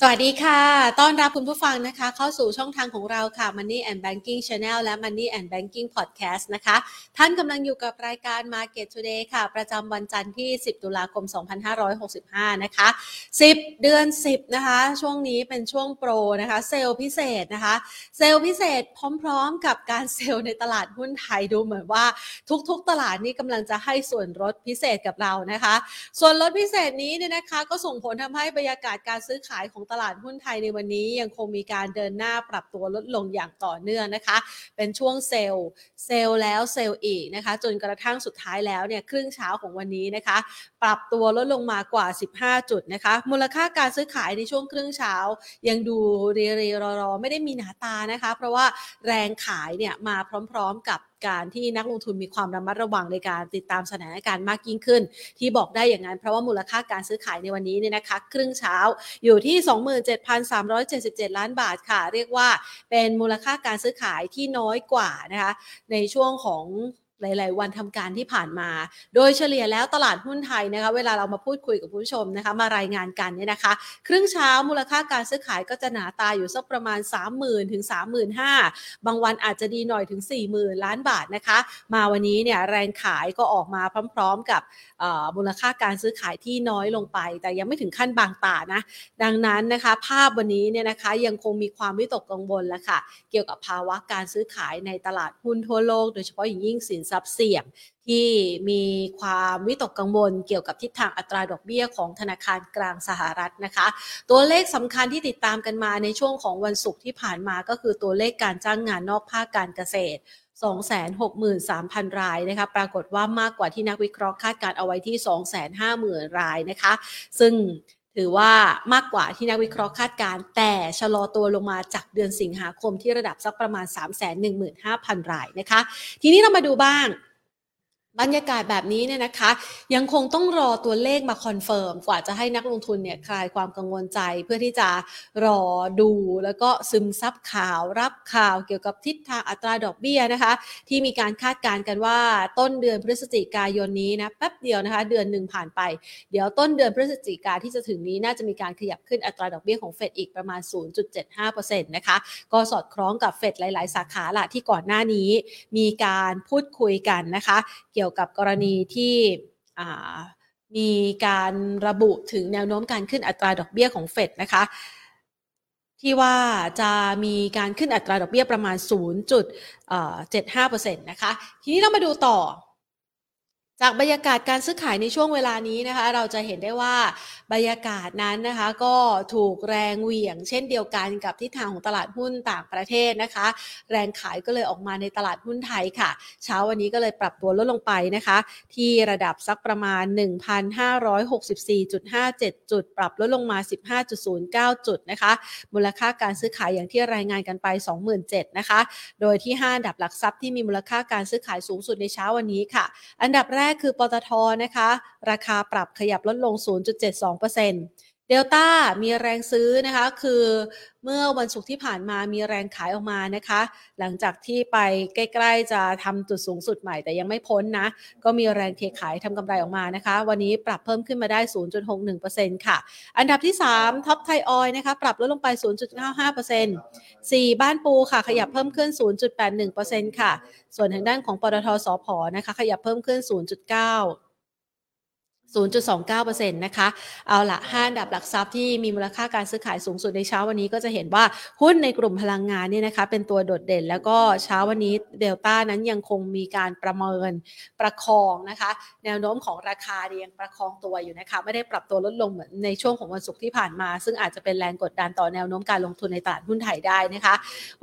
สวัสดีค่ะ ต้อนรับคุณผู้ฟังนะคะ เข้าสู่ช่องทางของเราค่ะ Money and Banking Channel และ Money and Banking Podcast นะคะ ท่านกำลังอยู่กับรายการ Market Today ค่ะ ประจำวันจันทร์ที่ 10 ตุลาคม 2565 นะคะ 10 เดือน 10 นะคะ ช่วงนี้เป็นช่วงโปรนะคะ เซลล์พิเศษนะคะ เซลล์พิเศษพร้อมๆ กับการเซลล์ในตลาดหุ้นไทยดูเหมือนว่าทุกๆ ตลาดนี้กำลังจะให้ส่วนลดพิเศษกับเรานะคะ ส่วนลดพิเศษนี้เนี่ยนะคะ ก็ส่งผลทำให้บรรยากาศการซื้อขายของตลาดหุ้นไทยในวันนี้ยังคงมีการเดินหน้าปรับตัวลดลงอย่างต่อเนื่องนะคะ เป็นช่วงเซลล์เซลล์แล้วเซลล์อีกนะคะ จนกระทั่งสุดท้ายแล้วเนี่ยครึ่งเช้าของวันนี้นะคะ ปรับตัวลดลงมากว่า 15 จุดนะคะ มูลค่าการซื้อขายในช่วงครึ่งเช้า ยังดูเรีรรอๆไม่ได้มีหนาตานะคะ เพราะว่าแรงขายเนี่ยมาพร้อมๆกับการที่นักลงทุนมีความระมัดระวังในการติดตามสถานการณ์มากยิ่งขึ้น ที่บอกได้อย่างนั้นเพราะว่ามูลค่าการซื้อขายในวันนี้เนี่ยนะคะครึ่งเช้าอยู่ที่ 27,377 ล้านบาทค่ะ เรียกว่าเป็นมูลค่าการซื้อขายที่น้อยกว่านะคะในช่วงของ หลาย ๆ วันทำการที่ผ่านมา โดยเฉลี่ยแล้วตลาดหุ้นไทยนะคะเวลาเรามาพูดคุยกับผู้ชมนะคะมารายงานกันเนี่ยนะคะ ครึ่งเช้ามูลค่าการซื้อขายก็จะหนาตาอยู่สักประมาณ 30,000ถึง35,000 บางวันอาจจะดีหน่อยถึง 40,000 ล้านบาทนะคะ มาวันนี้เนี่ยแรงขายก็ออกมาพร้อม ๆ กับมูลค่าการซื้อขายที่น้อยลงไป แต่ยังไม่ถึงขั้นบางตานะ ดังนั้นนะคะ ภาพวันนี้เนี่ยนะคะยังคงมีความวิตกกังวลแล้วค่ะ เกี่ยวกับภาวะการซื้อขายในตลาดหุ้นทั่วโลก โดยเฉพาะอย่างยิ่งสินทรัพย์เสี่ยง ที่มีความวิตกกังวลเกี่ยวกับทิศทางอัตราดอกเบี้ยของธนาคารกลางสหรัฐนะคะ ตัวเลขสำคัญที่ติดตามกันมาในช่วงของวันศุกร์ที่ผ่านมาก็คือตัวเลขการจ้างงานนอกภาคการเกษตร263,000 รายนะคะปรากฏว่ามากกว่าที่นักวิเคราะห์คาดการเอาไว้ที่ 250,000 รายนะคะ ซึ่ง ถือว่ามากกว่าที่นักวิเคราะห์คาดการแต่ชะลอตัวลงมาจากเดือนสิงหาคมที่ระดับสักประมาณ 315,000 รายนะคะ ทีนี้เรามาดูบ้าง บรรยากาศแบบนี้เนี่ยนะคะ ยังคงต้องรอตัวเลขมา confirm กว่าจะให้นักลงทุนเนี่ยคลายความกังวลใจเพื่อที่จะรอดูแล้วก็ซึมซับข่าวรับข่าวเกี่ยวกับทิศทางอัตราดอกเบี้ยนะคะ ที่มีการคาดการณ์กันว่าต้นเดือนพฤศจิกายนนี้นะแป๊บเดียวนะคะ เดือนหนึ่งผ่านไป เดี๋ยวต้นเดือนพฤศจิกาที่จะถึงนี้น่าจะมีการขยับขึ้นอัตราดอกเบี้ยของเฟดอีกประมาณ 0.75%นะคะก็สอดคล้องกับเฟดหลาย ๆ สาขาละที่ก่อนหน้านี้ มีการพูดคุยกันนะคะ เกี่ยวกับกรณีที่มีการระบุถึงแนวโน้มการขึ้นอัตราดอกเบี้ยของเฟดนะคะ ที่ว่าจะมีการขึ้นอัตราดอกเบี้ยประมาณ 0.75%นะคะ ทีนี้เรามาดูต่อ จากบรรยากาศการซื้อขายในช่วงเวลานี้นะคะ เราจะเห็นได้ว่าบรรยากาศนั้นนะคะ ก็ถูกแรงเหวี่ยง เช่นเดียวกันกับทิศทางของตลาดหุ้นต่างประเทศนะคะ แรงขายก็เลยออกมาในตลาดหุ้นไทยค่ะ เช้าวันนี้ก็เลยปรับตัวลดลงไปนะคะ ที่ระดับสักประมาณ 1,564.57 จุด ปรับลดลงมา 15.09 จุดนะคะ มูลค่าการซื้อขายอย่างที่รายงานกันไป 27,000นะคะ โดยที่5อันดับหลักทรัพย์ที่มีมูลค่าการซื้อขายสูงสุดในเช้าวันนี้ค่ะ อันดับแรกคือปตทนะคะ ราคาปรับขยับลดลง 0.72%เเดลต้ามีแรงซื้อนะคะ คือเมื่อวันศุกร์ที่ผ่านมามีแรงขายออกมานะคะ หลังจากที่ไปใกล้ๆจะทำจุดสูงสุดใหม่แต่ยังไม่พ้นนะ ก็มีแรงเทขายทำกำไรออกมานะคะ วันนี้ปรับเพิ่มขึ้นมาได้ 0.61%ค่ะ อันดับที่ 3ท็อปไทยออยนะคะ ปรับลดลงไป 0.95% 4 บ้านปูค่ะ ขยับเพิ่มขึ้น 0.81%ค่ะ ส่วนทางด้านของปตทสพนะคะ ขยับเพิ่มขึ้น 0.9 0.29%นะคะ เอาละห้าอันดับหลักทรัพย์ที่มีมูลค่าการซื้อขายสูงสุดในเช้าวันนี้ก็จะเห็นว่าหุ้นในกลุ่มพลังงานเนี่ยนะคะ เป็นตัวโดดเด่น แล้วก็เช้าวันนี้เดลต้านั้นยังคงมีการประเมินประคองนะคะ แนวโน้มของราคาเรียงประคองตัวอยู่นะคะ ไม่ได้ปรับตัวลดลงเหมือนในช่วงของวันศุกร์ที่ผ่านมา ซึ่งอาจจะเป็นแรงกดดันต่อแนวโน้มการลงทุนในตลาดหุ้นไทยได้นะคะ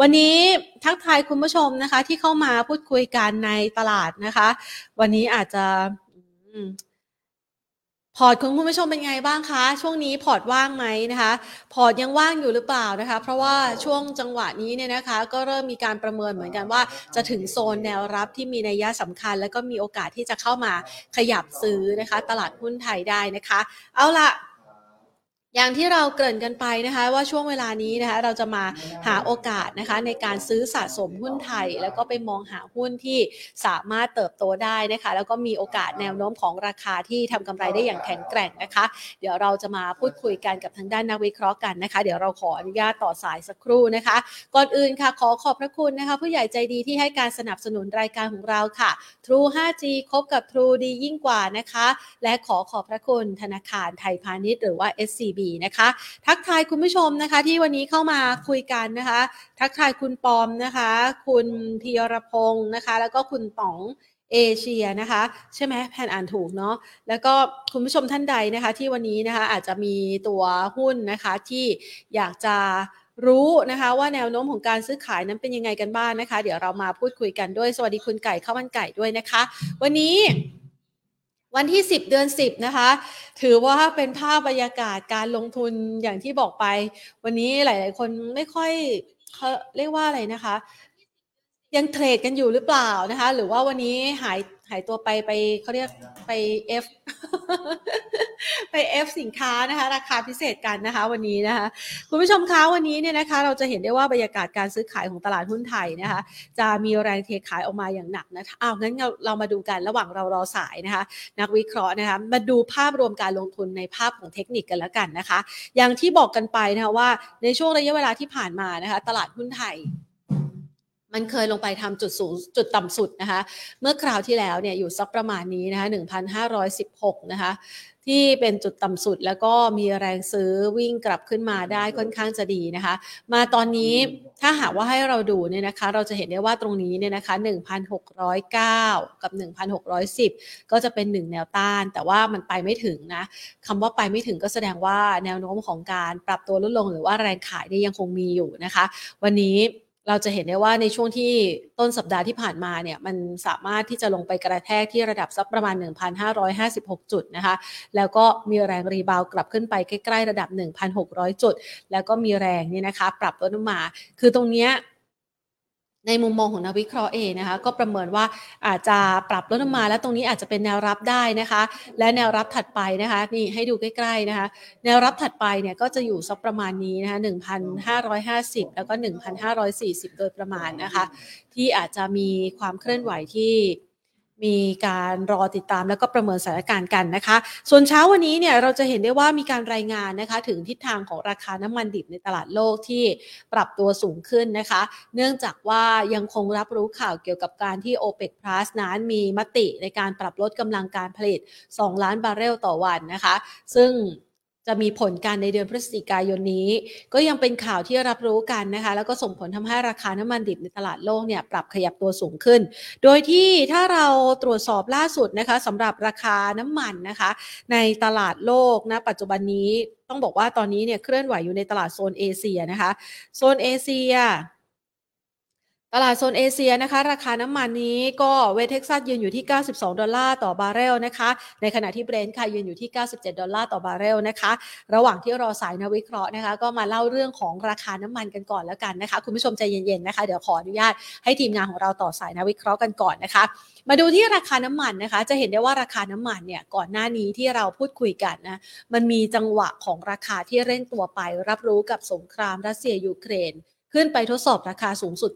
วันนี้ทักทายคุณผู้ชมนะคะที่เข้ามาพูดคุยกันในตลาดนะคะ วันนี้อาจจะ พอร์ตของคุณผู้ชมเป็นไงบ้างคะ ช่วงนี้พอร์ตว่างไหมนะคะ พอร์ตยังว่างอยู่หรือเปล่านะคะ เพราะว่าช่วงจังหวะนี้เนี่ยนะคะ ก็เริ่มมีการประเมินเหมือนกันว่า จะถึงโซนแนวรับที่มีนัยยะสำคัญ แล้วก็มีโอกาสที่จะเข้ามาขยับซื้อนะคะ ตลาดหุ้นไทยได้นะคะ เอาละ อย่างที่เราเกริ่นกันไปนะคะว่าช่วงเวลานี้นะคะเราจะมาหาโอกาสนะคะในการซื้อสะสมหุ้นไทย แล้วก็ไปมองหาหุ้นที่สามารถเติบโตได้นะคะแล้วก็มีโอกาสแนวโน้มของราคาที่ทำกำไรได้อย่างแข็งแกร่งนะคะ เดี๋ยวเราจะมาพูดคุยกันกับทางด้านนักวิเคราะห์กันนะคะ เดี๋ยวเราขออนุญาตต่อสายสักครู่นะคะ ก่อนอื่นค่ะขอขอบพระคุณนะคะ ผู้ใหญ่ใจดีที่ให้การสนับสนุนรายการของเราค่ะ True 5G คบกับ True ดียิ่งกว่านะคะ และขอขอบพระคุณธนาคารไทยพาณิชย์หรือว่า SCB นะคะ ทักทายคุณผู้ชมนะคะ ที่วันนี้เข้ามาคุยกันนะคะ ทักทายคุณปอมนะคะ คุณพีรพงศ์นะคะ แล้วก็คุณต๋องเอเชียนะคะ ใช่ไหมแพนอ่านถูกเนาะแล้วก็คุณผู้ชมท่านใดนะคะ ที่วันนี้นะคะอาจจะมีตัวหุ้นนะคะที่อยากจะรู้นะคะว่าแนวโน้มของการซื้อขายนั้นเป็นยังไงกันบ้างนนะคะ เดี๋ยวเรามาพูดคุยกันด้วย สวัสดีคุณไก่ข้าวมันไก่ด้วยนะคะ วันนี้ วันที่ 10 เดือน 10 นะคะ ถือว่าเป็นภาพบรรยากาศการลงทุนอย่างที่บอกไป วันนี้หลาย ๆ คนไม่ค่อยเขาเรียกว่าอะไรนะคะ ยังเทรดกันอยู่หรือเปล่านะคะ หรือว่าวันนี้หาย หายตัวไปไปเขาเรียกไป F ไป F สินค้านะคะ ราคาพิเศษกันนะคะ วันนี้นะคะ คุณผู้ชมคะวันนี้เนี่ยนะคะ เราจะเห็นได้ว่าบรรยากาศการซื้อขายของตลาดหุ้นไทยนะคะ จะมีแรงเทขายออกมาอย่างหนักนะคะอ้าวงั้นเราเรามาดูกันระหว่างเรารอสายนะคะ นักวิเคราะห์นะคะมาดูภาพรวมการลงทุนในภาพของเทคนิคกันแล้วกันนะคะ อย่างที่บอกกันไปนะคะว่าในช่วงระยะเวลาที่ผ่านมานะคะ ตลาดหุ้นไทย มันเคยลงไปทำจุดสูงจุดต่ำสุดนะคะ เมื่อคราวที่แล้วเนี่ยอยู่สักประมาณนี้นะคะ1,516 นะคะ ที่เป็นจุดต่ำสุดแล้วก็มีแรงซื้อวิ่งกลับขึ้นมาได้ค่อนข้างจะดีนะคะ มาตอนนี้ถ้าหากว่าให้เราดูเนี่ยนะคะ เราจะเห็นได้ว่าตรงนี้เนี่ยนะคะ1,609 กับ 1,610 ก็จะเป็นหนึ่งแนวต้าน แต่ว่ามันไปไม่ถึงนะคำว่าไปไม่ถึงก็แสดงว่าแนวโน้มของการปรับตัวลดลง หรือว่าแรงขายเนี่ยยังคงมีอยู่นะคะ วันนี้ เราจะเห็นได้ว่าในช่วงที่ต้นสัปดาห์ที่ผ่านมาเนี่ยมันสามารถที่จะลงไปกระแทกที่ระดับสักประมาณ 1,556 จุดนะคะ แล้วก็มีแรงรีบาวกลับขึ้นไปใกล้ ๆ ระดับ 1,600 จุด แล้วก็มีแรงนี่นะคะ ปรับลดลงมา คือตรงเนี้ย ในมุมมองของนักวิเคราะห์เองนะคะก็ประเมินว่าอาจจะปรับลดลงมา แล้วตรงนี้อาจจะเป็นแนวรับได้นะคะ และแนวรับถัดไปนะคะนี่ให้ดูใกล้ๆนะคะ แนวรับถัดไปเนี่ยก็จะอยู่สักประมาณนี้นะคะ1,550 แล้วก็ 1,540 โดยประมาณนะคะ ที่อาจจะมีความเคลื่อนไหวที่ มีการรอติดตามแล้วก็ประเมินสถานการณ์กันนะคะ ส่วนเช้าวันนี้เนี่ยเราจะเห็นได้ว่ามีการรายงานนะคะ ถึงทิศทางของราคาน้ำมันดิบในตลาดโลกที่ปรับตัวสูงขึ้นนะคะ เนื่องจากว่ายังคงรับรู้ข่าวเกี่ยวกับการที่ o p e ป Plus นั้นมีมติในการปรับลดกำลังการผลิต 2 ล้านบาร์เรลต่อวันนะคะ ซึ่ง จะมีผลการในเดือนพฤศจิกายนนี้ ก็ยังเป็นข่าวที่รับรู้กันนะคะ แล้วก็ส่งผลทำให้ราคาน้ำมันดิบในตลาดโลกเนี่ยปรับขยับตัวสูงขึ้น โดยที่ถ้าเราตรวจสอบล่าสุดนะคะสำหรับราคาน้ำมันนะคะ ในตลาดโลกนะปัจจุบันนี้ต้องบอกว่าตอนนี้เนี่ยเคลื่อนไหวอยู่ในตลาดโซนเอเชียนะคะ โซนเอเชีย ตลาดโซนเอเชียนะคะ ราคาน้ำมันนี้ก็เวสต์เท็กซัสยืนอยู่ที่ 92 ดอลลาร์ต่อบาร์เรลนะคะ ในขณะที่เบรนท์ค่ะยืนอยู่ที่ 97 ดอลลาร์ต่อบาร์เรลนะคะ ระหว่างที่รอสายนักวิเคราะห์นะคะ ก็มาเล่าเรื่องของราคาน้ำมันกันก่อนแล้วกันนะคะ คุณผู้ชมใจเย็นๆนะคะ เดี๋ยวขออนุญาตให้ทีมงานของเราต่อสายนักวิเคราะห์กันก่อนนะคะ มาดูที่ราคาน้ำมันนะคะ จะเห็นได้ว่าราคาน้ำมันเนี่ยก่อนหน้านี้ที่เราพูดคุยกันนะ มันมีจังหวะของราคาที่เร่งตัวไป รับรู้กับสงครามรัสเซียยูเครน ขึ้นไปทดสอบราคาสูงสุด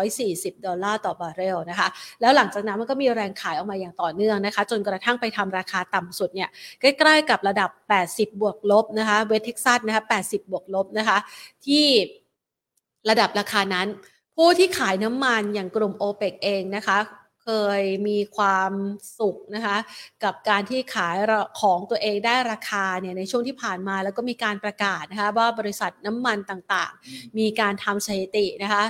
140 ดอลลาร์ต่อบาร์เรลนะคะ แล้วหลังจากนั้นมันก็มีแรงขายออกมาอย่างต่อเนื่องนะคะ จนกระทั่งไปทำราคาต่ำสุดเนี่ยใกล้ๆกับระดับ 80 บวกลบนะคะเวสต์เท็กซัสนะคะ80 บวกลบนะคะ ที่ระดับราคานั้นผู้ที่ขายน้ำมันอย่างกลุ่มโอเปกเองนะคะ เคยมีความสุขนะคะ กับการที่ขายของตัวเองได้ราคาเนี่ยในช่วงที่ผ่านมาแล้วก็มีการประกาศนะคะว่าบริษัทน้ำมันต่างๆ มีการทำสถิตินะคะ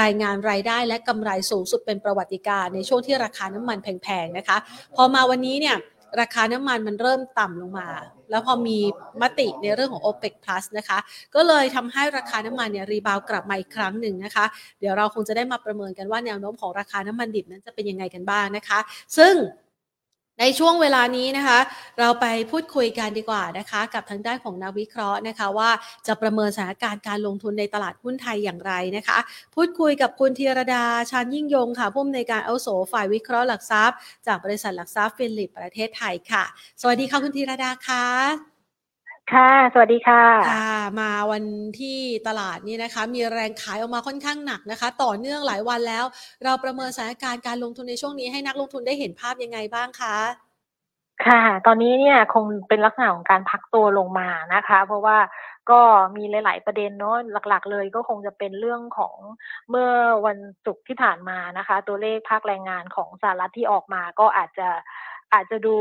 รายงานรายได้และกำไรสูงสุดเป็นประวัติการในช่วงที่ราคาน้ำมันแพงๆนะคะ พอมาวันนี้เนี่ย ราคาน้ำมันมันเริ่มต่ำลงมา แล้วพอมีมติในเรื่องของ OPEC Plus นะคะ ก็เลยทำให้ราคาน้ำมันเนี่ยรีบาวกลับมาอีกครั้งหนึ่งนะคะ เดี๋ยวเราคงจะได้มาประเมินกันว่าแนวโน้มของราคาน้ำมันดิบนั้นจะเป็นยังไงกันบ้างนะคะ ซึ่ง ในช่วงเวลานี้นะคะ เราไปพูดคุยกันดีกว่านะคะ กับทางด้านของนักวิเคราะห์นะคะ ว่าจะประเมินสถานการณ์การลงทุนในตลาดหุ้นไทยอย่างไรนะคะ พูดคุยกับคุณธีรดาชานยิ่งยงค่ะผู้อำนวยการเอาโสฝ่ายวิเคราะห์หลักทรัพย์ จากบริษัทหลักทรัพย์ฟิลิปประเทศไทยค่ะ สวัสดีค่ะคุณธีรดาค่ะ ค่ะ สวัสดีค่ะค่ะ มาวันที่ตลาดนี่นะคะ มีแรงขายออกมาค่อนข้างหนักนะคะ ต่อเนื่องหลายวันแล้ว เราประเมินสถานการณ์การลงทุนในช่วงนี้ให้นักลงทุนได้เห็นภาพยังไงบ้างคะค่ะ ตอนนี้เนี่ยคงเป็นลักษณะของการพักตัวลงมานะคะ เพราะว่าก็มีหลาย ๆ ประเด็นเนาะหลัก ๆ เลยก็คงจะเป็นเรื่องของเมื่อวันศุกร์ที่ผ่านมานะคะ ตัวเลขภาคแรงงานของสหรัฐที่ออกมาก็อาจจะอาจจะดู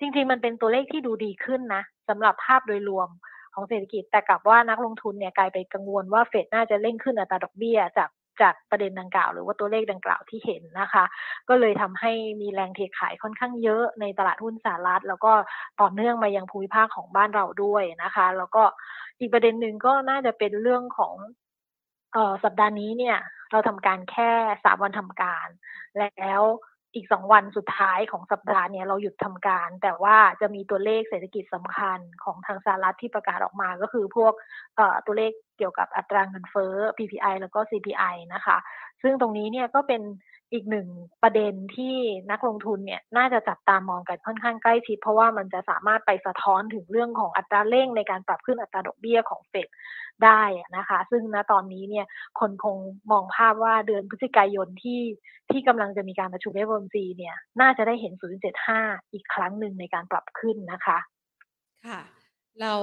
จริง ๆ มันเป็นตัวเลขที่ดูดีขึ้นนะ สำหรับภาพโดยรวมของเศรษฐกิจ แต่กลับว่านักลงทุนเนี่ยกลายไปกังวลว่าเฟดน่าจะเร่งขึ้นอัตราดอกเบี้ยจากจากประเด็นดังกล่าว หรือว่าตัวเลขดังกล่าวที่เห็นนะคะ ก็เลยทำให้มีแรงเทขายค่อนข้างเยอะในตลาดหุ้นสหรัฐ แล้วก็ต่อเนื่องมายังภูมิภาคของบ้านเราด้วยนะคะ แล้วก็อีกประเด็นหนึ่งก็น่าจะเป็นเรื่องของอ่อสัปดาห์นี้เนี่ย เราทำการแค่3วันทำการ แล้ว อีกสองวันสุดท้ายของสัปดาห์เนี่ยเราหยุดทำการ แต่ว่าจะมีตัวเลขเศรษฐกิจสำคัญของทางสหรัฐที่ประกาศออกมาก็คือพวกตัวเลขเกี่ยวกับอัตราเงินเฟ้อ PPI แล้วก็ CPI นะคะ ซึ่งตรงนี้เนี่ยก็เป็น อีกหนึ่งประเด็นที่นักลงทุนเนี่ยน่าจะจับตามองกันค่อนข้างใกล้ชิด เพราะว่ามันจะสามารถไปสะท้อนถึงเรื่องของอัตราเร่งในการปรับขึ้นอัตราดอกเบี้ยของเฟดได้นะคะ ซึ่งณตอนนี้เนี่ยคนคงมองภาพว่าเดือนพฤศจิกายนที่ที่กำลังจะมีการประชุม FOMC เนี่ยน่าจะได้เห็น 0.75 อีกครั้งหนึ่งในการปรับขึ้นนะคะ ค่ะ เรา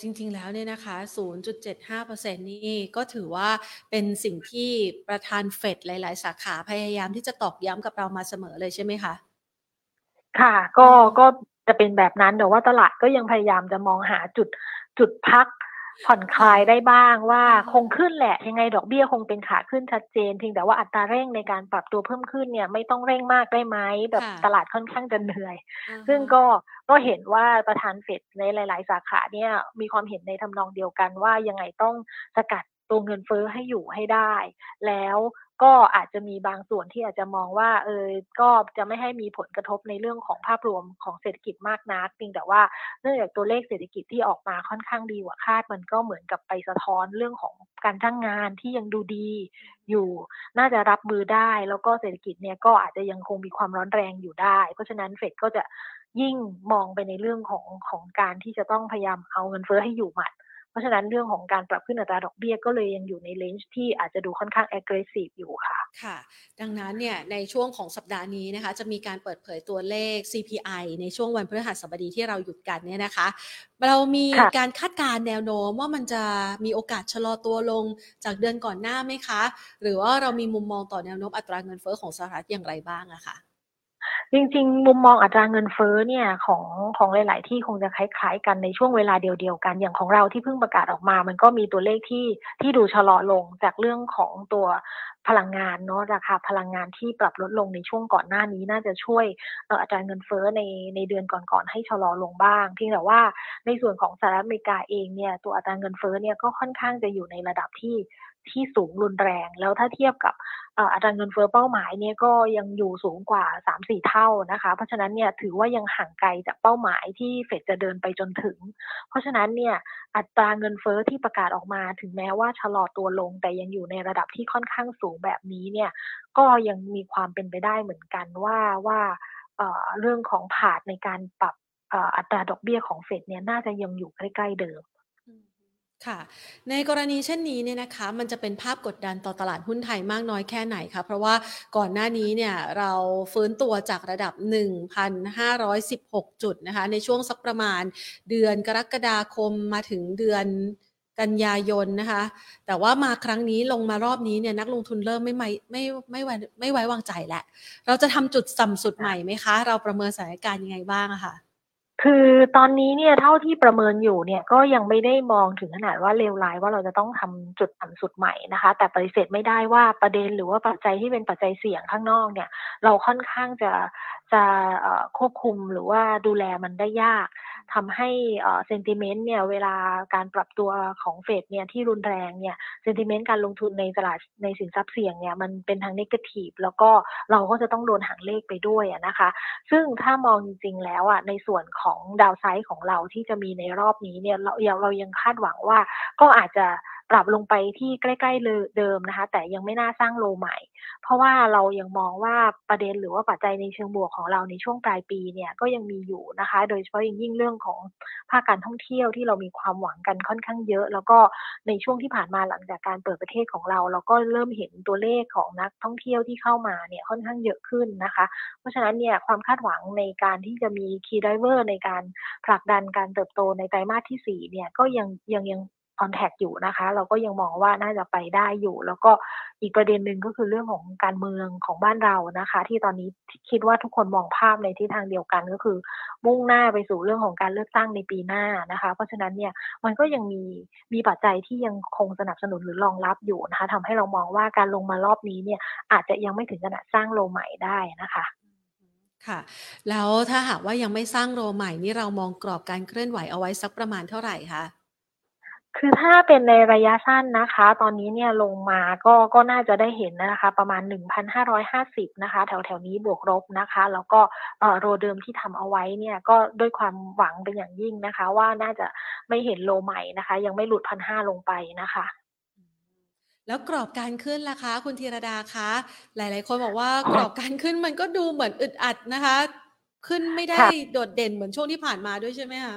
จริง ๆ แล้วเนี่ยนะคะ 0.75%นี่ก็ถือว่าเป็นสิ่งที่ประธานเฟดหลาย ๆ สาขาพยายามที่จะตอกย้ำกับเรามาเสมอเลยใช่ไหมคะ?ค่ะ ก็ก็จะเป็นแบบนั้นแต่ว่าตลาดก็ยังพยายามจะมองหาจุดจุดพัก ผ่อนคลายได้บ้างว่าคงขึ้นแหละ ยังไงดอกเบี้ยคงเป็นขาขึ้นชัดเจนเพียงแต่ว่าอัตราเร่งในการปรับตัวเพิ่มขึ้นเนี่ยไม่ต้องเร่งมากได้ไหมแบบค่ะตลาดค่อนข้างจะเหนื่อยอะซึ่งฮะก็ก็เห็นว่าประธานเฟดในหลาย ๆ สาขาเนี่ยมีความเห็นในทำนองเดียวกันว่ายังไงต้องสกัด ตัวเงินเฟ้อให้อยู่ให้ได้ แล้วก็อาจจะมีบางส่วนที่อาจจะมองว่าเออก็จะไม่ให้มีผลกระทบในเรื่องของภาพรวมของเศรษฐกิจมากนักเพียงแต่ว่าเนื่องจากตัวเลขเศรษฐกิจที่ออกมาค่อนข้างดีกว่าคาด มันก็เหมือนกับไปสะท้อนเรื่องของการจ้างงานที่ยังดูดีอยู่ น่าจะรับมือได้ แล้วก็เศรษฐกิจเนี่ยก็อาจจะยังคงมีความร้อนแรงอยู่ได้ เพราะฉะนั้นเฟดก็จะยิ่งมองไปในเรื่องของของการที่จะต้องพยายามเอาเงินเฟ้อให้อยู่หมัด เพราะฉะนั้นเรื่องของการปรับขึ้นอัตราดอกเบี้ยก็เลยยังอยู่ในเลนจ์ที่อาจจะดูค่อนข้าง aggressive อยู่ค่ะ ค่ะ ดังนั้นเนี่ยในช่วงของสัปดาห์นี้นะคะ จะมีการเปิดเผยตัวเลข CPI ในช่วงวันพฤหัสบดีที่เราหยุดกันเนี่ยนะคะ เรามีค่ะการคาดการณ์แนวโน้มว่ามันจะมีโอกาสชะลอตัวลงจากเดือนก่อนหน้าไหมคะ?หรือว่าเรามีมุมมองต่อแนวโน้มอัตราเงินเฟ้อของสหรัฐอย่างไรบ้างอะคะ? จริงๆ มุมมองอัตราเงินเฟ้อเนี่ยของของหลาย ๆ ที่คงจะคล้ายๆ กันในช่วงเวลาเดียวๆกันอย่างของเราที่เพิ่งประกาศออกมา มันก็มีตัวเลขที่ที่ดูชะลอลงจากเรื่องของตัวพลังงานเนาะราคาพลังงานที่ปรับลดลงในช่วงก่อนหน้านี้น่าจะช่วยอัตราเงินเฟ้อในในเดือนก่อนๆให้ชะลอลงบ้างเพียงแต่ว่าในส่วนของสหรัฐอเมริกาเองเนี่ยตัวอัตราเงินเฟ้อเนี่ยก็ค่อนข้างจะอยู่ในระดับที่ ที่สูงรุนแรง แล้วถ้าเทียบกับอัตราเงินเฟ้อเป้าหมายเนี่ยก็ยังอยู่สูงกว่า 3-4 เท่านะคะ เพราะฉะนั้นเนี่ยถือว่ายังห่างไกลจากเป้าหมายที่เฟดจะเดินไปจนถึง เพราะฉะนั้นเนี่ยอัตราเงินเฟ้อที่ประกาศออกมาถึงแม้ว่าชะลอตัวลง แต่ยังอยู่ในระดับที่ค่อนข้างสูงแบบนี้เนี่ยก็ยังมีความเป็นไปได้เหมือนกันว่าว่าเรื่องของ path ในการปรับอัตราดอกเบี้ยของเฟดเนี่ยน่าจะยังอยู่ใกล้ ๆ เดิม ค่ะ ในกรณีเช่นนี้เนี่ยนะคะมันจะเป็นภาพกดดันต่อตลาดหุ้นไทยมากน้อยแค่ไหนคะ?เพราะว่าก่อนหน้านี้เนี่ยเราฟื้นตัวจากระดับ 1,516 จุดนะคะในช่วงสักประมาณเดือนกรกฎาคมมาถึงเดือนกันยายนนะคะ แต่ว่ามาครั้งนี้ลงมารอบนี้เนี่ยนักลงทุนเริ่มไม่ไมไม่ไม่ไวไม่ไว้วางใจแล้วเราจะทำจุดต่ำสุดใหม่ไหมคะ?เราประเมินสถานการณ์ยังไงบ้างอะค่ะ? คือตอนนี้เนี่ยเท่าที่ประเมินอยู่เนี่ยก็ยังไม่ได้มองถึงขนาดว่าเลวร้ายว่าเราจะต้องทำจุดต่ำสุดใหม่นะคะ แต่ปฏิเสธไม่ได้ว่าประเด็นหรือว่าปัจจัยที่เป็นปัจจัยเสี่ยงข้างนอกเนี่ย เราค่อนข้างจะจะควบคุมหรือว่าดูแลมันได้ยาก ทำให้เอ่อ sentiment เนี่ยเวลาการปรับตัวของเฟดเนี่ยที่รุนแรงเนี่ย sentiment การลงทุนในตลาดในสินทรัพย์เสี่ยงเนี่ยมันเป็นทางเกทิฟแล้วก็เราก็จะต้องโดนหางเลขไปด้วยนะคะ ซึ่งถ้ามองจริงๆแล้วอะในส่วนของ downside ของเราที่จะมีในรอบนี้เนี่ยเราเรายังคาดหวังว่าก็อาจจะปรับลงไปที่ใกล้ๆเดิมนะคะ แต่ยังไม่น่าสร้างโลใหม่ เพราะว่าเรายังมองว่าประเด็นหรือว่าปัจจัยในเชิงบวกของเราในช่วงปลายปีเนี่ยก็ยังมีอยู่นะคะ โดยเฉพาะอย่างยิ่งเรื่องของภาคการท่องเที่ยวที่เรามีความหวังกันค่อนข้างเยอะ แล้วก็ในช่วงที่ผ่านมาหลังจากการเปิดประเทศของเรา เราก็เริ่มเห็นตัวเลขของนักท่องเที่ยวที่เข้ามาเนี่ยค่อนข้างเยอะขึ้นนะคะ เพราะฉะนั้นเนี่ยความคาดหวังในการที่จะมี key driver ในการผลักดันการเติบโตในไตรมาสที่4เนี่ยก็ยังยังยัง intact อยู่นะคะ เราก็ยังมองว่าน่าจะไปได้อยู่ แล้วก็อีกประเด็นหนึ่งก็คือเรื่องของการเมืองของบ้านเรานะคะ ที่ตอนนี้คิดว่าทุกคนมองภาพในทิศทางเดียวกันก็คือ มุ่งหน้าไปสู่เรื่องของการเลือกตั้งในปีหน้านะคะ เพราะฉะนั้นเนี่ยมันก็ยังมีมีปัจจัยที่ยังคงสนับสนุนหรือรองรับอยู่นะคะทำให้เรามองว่าการลงมารอบนี้เนี่ยอาจจะยังไม่ถึงขนาดสร้างโลใหม่ได้นะคะค่ะ แล้วถ้าหากว่ายังไม่สร้างโรใหม่นี่เรามองกรอบการเคลื่อนไหวเอาไว้สักประมาณเท่าไหร่คะ คือถ้าเป็นในระยะสั้นนะคะ ตอนนี้เนี่ยลงมาก็ก็น่าจะได้เห็นนะคะ ประมาณ 1,550 นะคะ แถวแถวนี้บวกลบนะคะ แล้วก็โรเดิมที่ทำเอาไว้เนี่ยก็ด้วยความหวังเป็นอย่างยิ่งนะคะ ว่าน่าจะไม่เห็นโลใหม่นะคะ ยังไม่หลุดพันห้าลงไปนะคะแล้วกรอบการขึ้นล่ะคะ คุณธีรดาคะ หลาย ๆ คนบอกว่ากรอบการขึ้นมันก็ดูเหมือนอึดอัดนะคะ ขึ้นไม่ได้โดดเด่นเหมือนช่วงที่ผ่านมาด้วยใช่ไหมคะ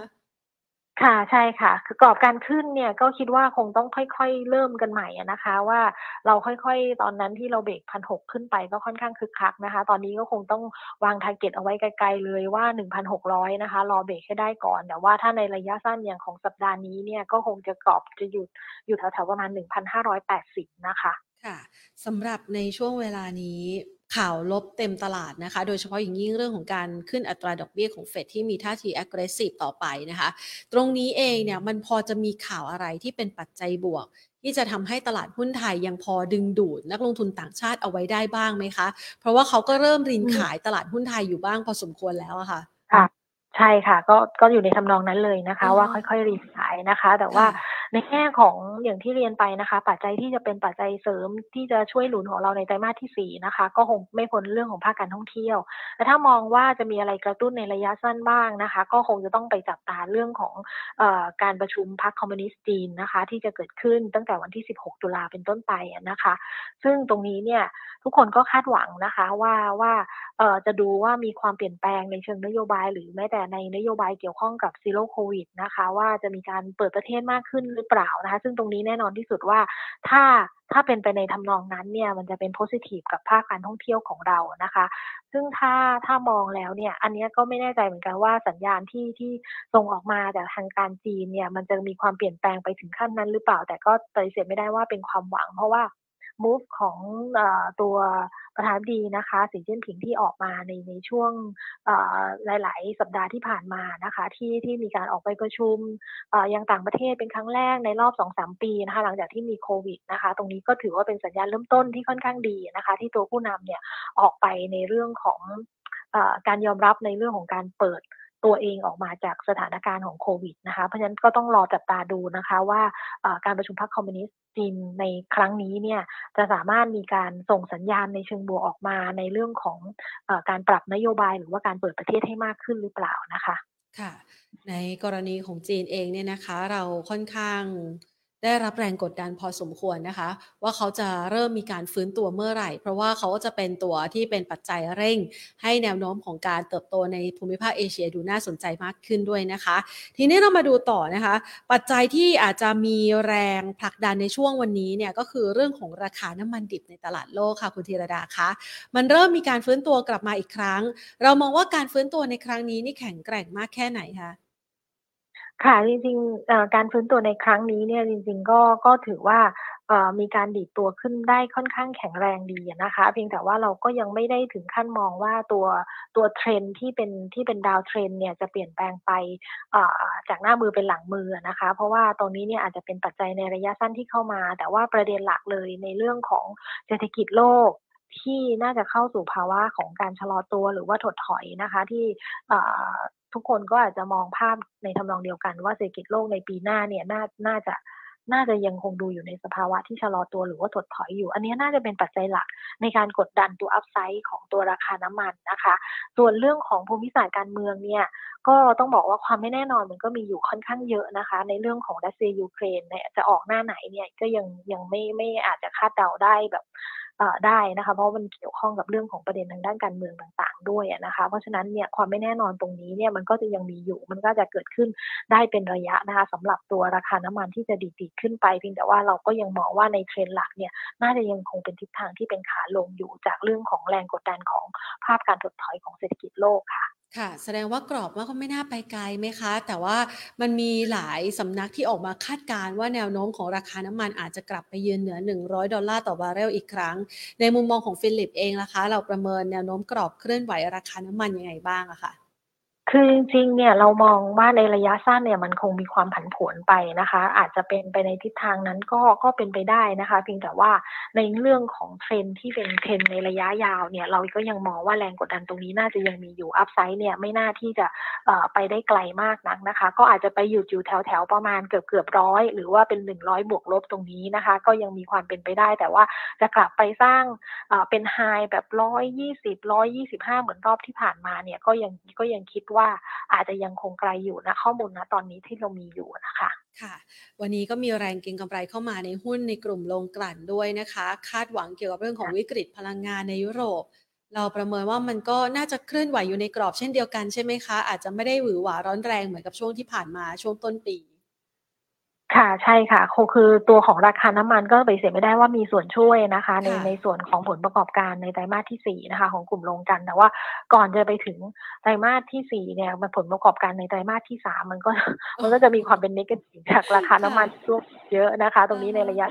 ค่ะ ใช่ค่ะ คือกรอบการขึ้นเนี่ย ก็คิดว่าคงต้องค่อย ๆ เริ่มกันใหม่นะคะว่า เราค่อย ๆ ตอนนั้นที่เราเบรกพันหกขึ้นไปก็ค่อนข้างคึกคักนะคะ ตอนนี้ก็คงต้องวาง target เอาไว้ไกล ๆ เลยว่า 1,600 นะคะ รอเบรกให้ได้ก่อน แต่ว่าถ้าในระยะสั้นอย่างของสัปดาห์นี้เนี่ย ก็คงจะกรอบจะหยุดอยู่แถว ๆ ประมาณ 1,580 นะคะ ค่ะ สำหรับในช่วงเวลานี้ ข่าวลบเต็มตลาดนะคะ โดยเฉพาะอย่างยิ่งเรื่องของการขึ้นอัตราดอกเบี้ยของเฟดที่มีท่าที aggressive ต่อไปนะคะ ตรงนี้เองเนี่ยมันพอจะมีข่าวอะไรที่เป็นปัจจัยบวก ที่จะทำให้ตลาดหุ้นไทยยังพอดึงดูด นักลงทุนต่างชาติเอาไว้ได้บ้างไหมคะ เพราะว่าเขาก็เริ่มรินขายตลาดหุ้นไทยอยู่บ้างพอสมควรแล้วอะค่ะค่ะ ใช่ค่ะ ก็ก็อยู่ในทำนองนั้นเลยนะคะ ว่าค่อยๆรีขายนะคะ แต่ว่าในแง่ของอย่างที่เรียนไปนะคะ ปัจจัยที่จะเป็นปัจจัยเสริมที่จะช่วยหนุนของเราในไตรมาสที่ 4 นะคะ ก็คงไม่พ้นเรื่องของภาคการท่องเที่ยวแต่ถ้ามองว่าจะมีอะไรกระตุ้นในระยะสั้นบ้างนะคะ ก็คงจะต้องไปจับตาเรื่องของอการประชุมพรรคคอมมิวนิสต์จีนนะคะ ที่จะเกิดขึ้นตั้งแต่วันที่ 16 ตุลาเป็นต้นไปนะคะ ซึ่งตรงนี้เนี่ยทุกคนก็คาดหวังนะคะว่าว่าจะดูว่ามีความเปลี่ยนแปลงในเชิงนโยบายหรือแม้แต่ในนโยบายเกี่ยวข้องกับ Zero Covid นะคะว่าจะมีการเปิดประเทศมากขึ้นหรือเปล่านะคะซึ่งตรงนี้แน่นอนที่สุดว่าถ้าถ้าเป็นไปในทำนองนั้นเนี่ยมันจะเป็น positive กับภาคการท่องเที่ยวของเรานะคะ ซึ่งถ้าถ้ามองแล้วเนี่ยอันนี้ก็ไม่แน่ใจเหมือนกันว่าสัญญาณที่ที่ส่งออกมาจากทางการจีนเนี่ยมันจะมีความเปลี่ยนแปลงไปถึงขั้นนั้นหรือเปล่า แต่ก็ปฏิเสธไม่ได้ว่าเป็นความหวัง เพราะว่า move ของอตัวประธานดีนะคะสีเจิ้นผิงที่ออกมาในในช่วงหลาย ๆ สัปดาห์ที่ผ่านมานะคะ ที่ที่มีการออกไปประชุมยังต่างประเทศเป็นครั้งแรกในรอบ 2-3 ปีนะคะ หลังจากที่มีโควิดนะคะ ตรงนี้ก็ถือว่าเป็นสัญญาณเริ่มต้นที่ค่อนข้างดีนะคะ ที่ตัวผู้นำเนี่ยออกไปในเรื่องของอการยอมรับในเรื่องของการเปิด ตัวเองออกมาจากสถานการณ์ของโควิดนะคะเพราะฉะนั้นก็ต้องรอจับตาดูนะคะว่าการประชุมพรรคคอมมิวนิสต์จีนในครั้งนี้เนี่ยจะสามารถมีการส่งสัญญาณในเชิงบวกออกมาในเรื่องของอการปรับนโยบายหรือว่าการเปิดประเทศให้มากขึ้นหรือเปล่านะคะ ค่ะ ในกรณีของจีนเองเนี่ยนะคะ เราค่อนข้าง ได้รับแรงกดดันพอสมควรนะคะ ว่าเขาจะเริ่มมีการฟื้นตัวเมื่อไหร่ เพราะว่าเขาก็จะเป็นตัวที่เป็นปัจจัยเร่ง ให้แนวโน้มของการเติบโตในภูมิภาคเอเชียดูน่าสนใจมากขึ้นด้วยนะคะ ทีนี้เรามาดูต่อนะคะ ปัจจัยที่อาจจะมีแรงผลักดันในช่วงวันนี้เนี่ยก็คือเรื่องของราคาน้ำมันดิบในตลาดโลกค่ะคุณธีรดาคะมันเริ่มมีการฟื้นตัวกลับมาอีกครั้ง เรามองว่าการฟื้นตัวในครั้งนี้นี่แข็งแกร่งมากแค่ไหนคะ ค่ะจริงๆการฟื้นตัวในครั้งนี้เนี่ยจริงๆก็ก็ถือว่ามีการดีดตัวขึ้นได้ค่อนข้างแข็งแรงดีนะคะ เพียงแต่ว่าเราก็ยังไม่ได้ถึงขั้นมองว่าตัวตัวเทรนที่เป็นที่เป็น downtrend เนี่ยจะเปลี่ยนแปลงไปจากหน้ามือเป็นหลังมือนะคะ เพราะว่าตรงนี้เนี่ยอาจจะเป็นปัจจัยในระยะสั้นที่เข้ามา แต่ว่าประเด็นหลักเลยในเรื่องของเศรษฐกิจโลก ที่น่าจะเข้าสู่ภาวะของการชะลอตัวหรือว่าถดถอยนะคะที่ทุกคนก็อาจจะมองภาพในทำนองเดียวกันว่าเศรษฐกิจโลกในปีหน้าเนี่ยน่าน่าจะน่าจะยังคงดูอยู่ในสภาวะที่ชะลอตัวหรือว่าถดถอยอยู่ อันนี้น่าจะเป็นปัจจัยหลักในการกดดันตัวอัพไซด์ของตัวราคาน้ำมันนะคะ ส่วนเรื่องของภูมิศาสตร์การเมืองเนี่ยก็ต้องบอกว่าความไม่แน่นอนมันก็มีอยู่ค่อนข้างเยอะนะคะ ในเรื่องของรัสเซียยูเครนเนี่ยจะออกหน้าไหนเนี่ยก็ยังยังไม่ไม่อาจจะคาดเดาได้แบบ ได้นะคะ เพราะมันเกี่ยวข้องกับเรื่องของประเด็นทางด้านการเมืองต่างๆ ด้วยนะคะ เพราะฉะนั้นเนี่ยความไม่แน่นอนตรงนี้เนี่ยมันก็จะยังมีอยู่ มันก็จะเกิดขึ้นได้เป็นระยะนะคะสำหรับตัวราคาน้ำมันที่จะดีดขึ้นไปเพียงแต่ว่าเราก็ยังมองว่าในเทรนหลักเนี่ยน่าจะยังคงเป็นทิศทางที่เป็นขาลงอยู่จากเรื่องของแรงกดดันของภาพการถดถอยของเศรษฐกิจโลกค่ะ ค่ะ แสดงว่ากรอบว่าก็ไม่น่าไปไกลไหมคะ แต่ว่ามันมีหลายสำนักที่ออกมาคาดการณ์ว่าแนวโน้มของราคาน้ำมันอาจจะกลับไปยืนเหนือ 100 ดอลลาร์ต่อบาร์เรลอีกครั้ง ในมุมมองของฟิลลิปเองนะคะ เราประเมินแนวโน้มกรอบเคลื่อนไหวราคาน้ำมันยังไงบ้างอะคะ คือจริงๆเนี่ยเรามองว่าในระยะสั้นเนี่ยมันคงมีความผันผวนไปนะคะ อาจจะเป็นไปในทิศทางนั้นก็ก็เป็นไปได้นะคะ เพียงแต่ว่าในเรื่องของเทรนที่เป็นเทรนในระยะยาวเนี่ยเราก็ยังมองว่าแรงกดดันตรงนี้น่าจะยังมีอยู่อัพไซด์เนี่ยไม่น่าที่จะไปได้ไกลมากนักนะคะ ก็อาจจะไปหยุดอยู่แถวแถวประมาณเกือบเกือบร้อยหรือว่าเป็นหนึ่งร้อยบวกลบตรงนี้นะคะ ก็ยังมีความเป็นไปได้ แต่ว่าจะกลับไปสร้างเป็นไฮแบบร้อยยี่สิบร้อยยี่สิบห้าเหมือนรอบที่ผ่านมาเนี่ยก็ยังก็ยังคิดว่าอาจจะยังคงไกลอยู่นะข้อมูลนะตอนนี้ที่เรามีอยู่นะคะค่ะ วันนี้ก็มีแรงเก็งกำไรเข้ามาในหุ้นในกลุ่มลงกลั่นด้วยนะคะ คาดหวังเกี่ยวกับเรื่องของวิกฤตพลังงานในยุโรป เราประเมินว่ามันก็น่าจะเคลื่อนไหวอยู่ในกรอบเช่นเดียวกันใช่ไหมคะ อาจจะไม่ได้หวือหวาร้อนแรงเหมือนกับช่วงที่ผ่านมาช่วงต้นปี ค่ะใช่ค่ะคือตัวของราคาน้ำมันก็ไปเสียไม่ได้ว่ามีส่วนช่วยนะคะ ในในส่วนของผลประกอบการในไตรมาสที่สี่นะคะ ของกลุ่มโรงกันแต่ว่าก่อนจะไปถึงไตรมาสที่สี่เนี่ยมันผลประกอบการในไตรมาสที่สามมันก็มันก็จะมีความเป็นนิเกทีฟจากราคาน้ำมันช่วงเยอะนะคะ ตรงนี้ในระยะ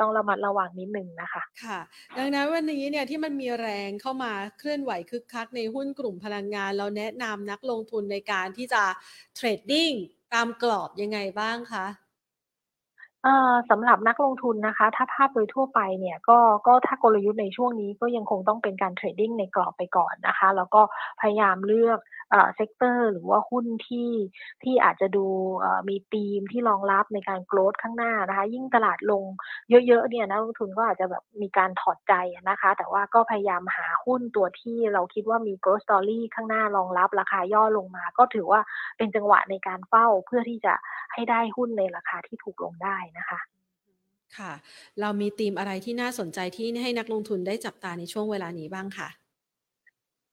ต้องระมัดระวังนิดนึงนะคะ ค่ะ ดังนั้นวันนี้เนี่ยที่มันมีแรงเข้ามาเคลื่อนไหวคึกคักในหุ้นกลุ่มพลังงาน เราแนะนำนักลงทุนในการที่จะเทรดดิ้งตามกรอบยังไงบ้างคะ สำหรับนักลงทุนนะคะ ถ้าภาพโดยทั่วไปเนี่ยก็ก็ถ้ากลยุทธ์ในช่วงนี้ก็ยังคงต้องเป็นการ trading ในกรอบไปก่อนนะคะ แล้วก็พยายามเลือก sector หรือว่าหุ้นที่ที่อาจจะดูมีธีมที่รองรับในการ growth ข้างหน้านะคะ ยิ่งตลาดลงเยอะๆเนี่ยนักลงทุนก็อาจจะแบบมีการถอดใจนะคะ แต่ว่าก็พยายามหาหุ้นตัวที่เราคิดว่ามี growth story ข้างหน้ารองรับราคาย่อลงมา ก็ถือว่าเป็นจังหวะในการเฝ้าเพื่อที่จะให้ได้หุ้นในราคาที่ถูกลงได้นะคะ ค่ะ เรามีธีมอะไรที่น่าสนใจที่ให้นักลงทุนได้จับตาในช่วงเวลานี้บ้างค่ะ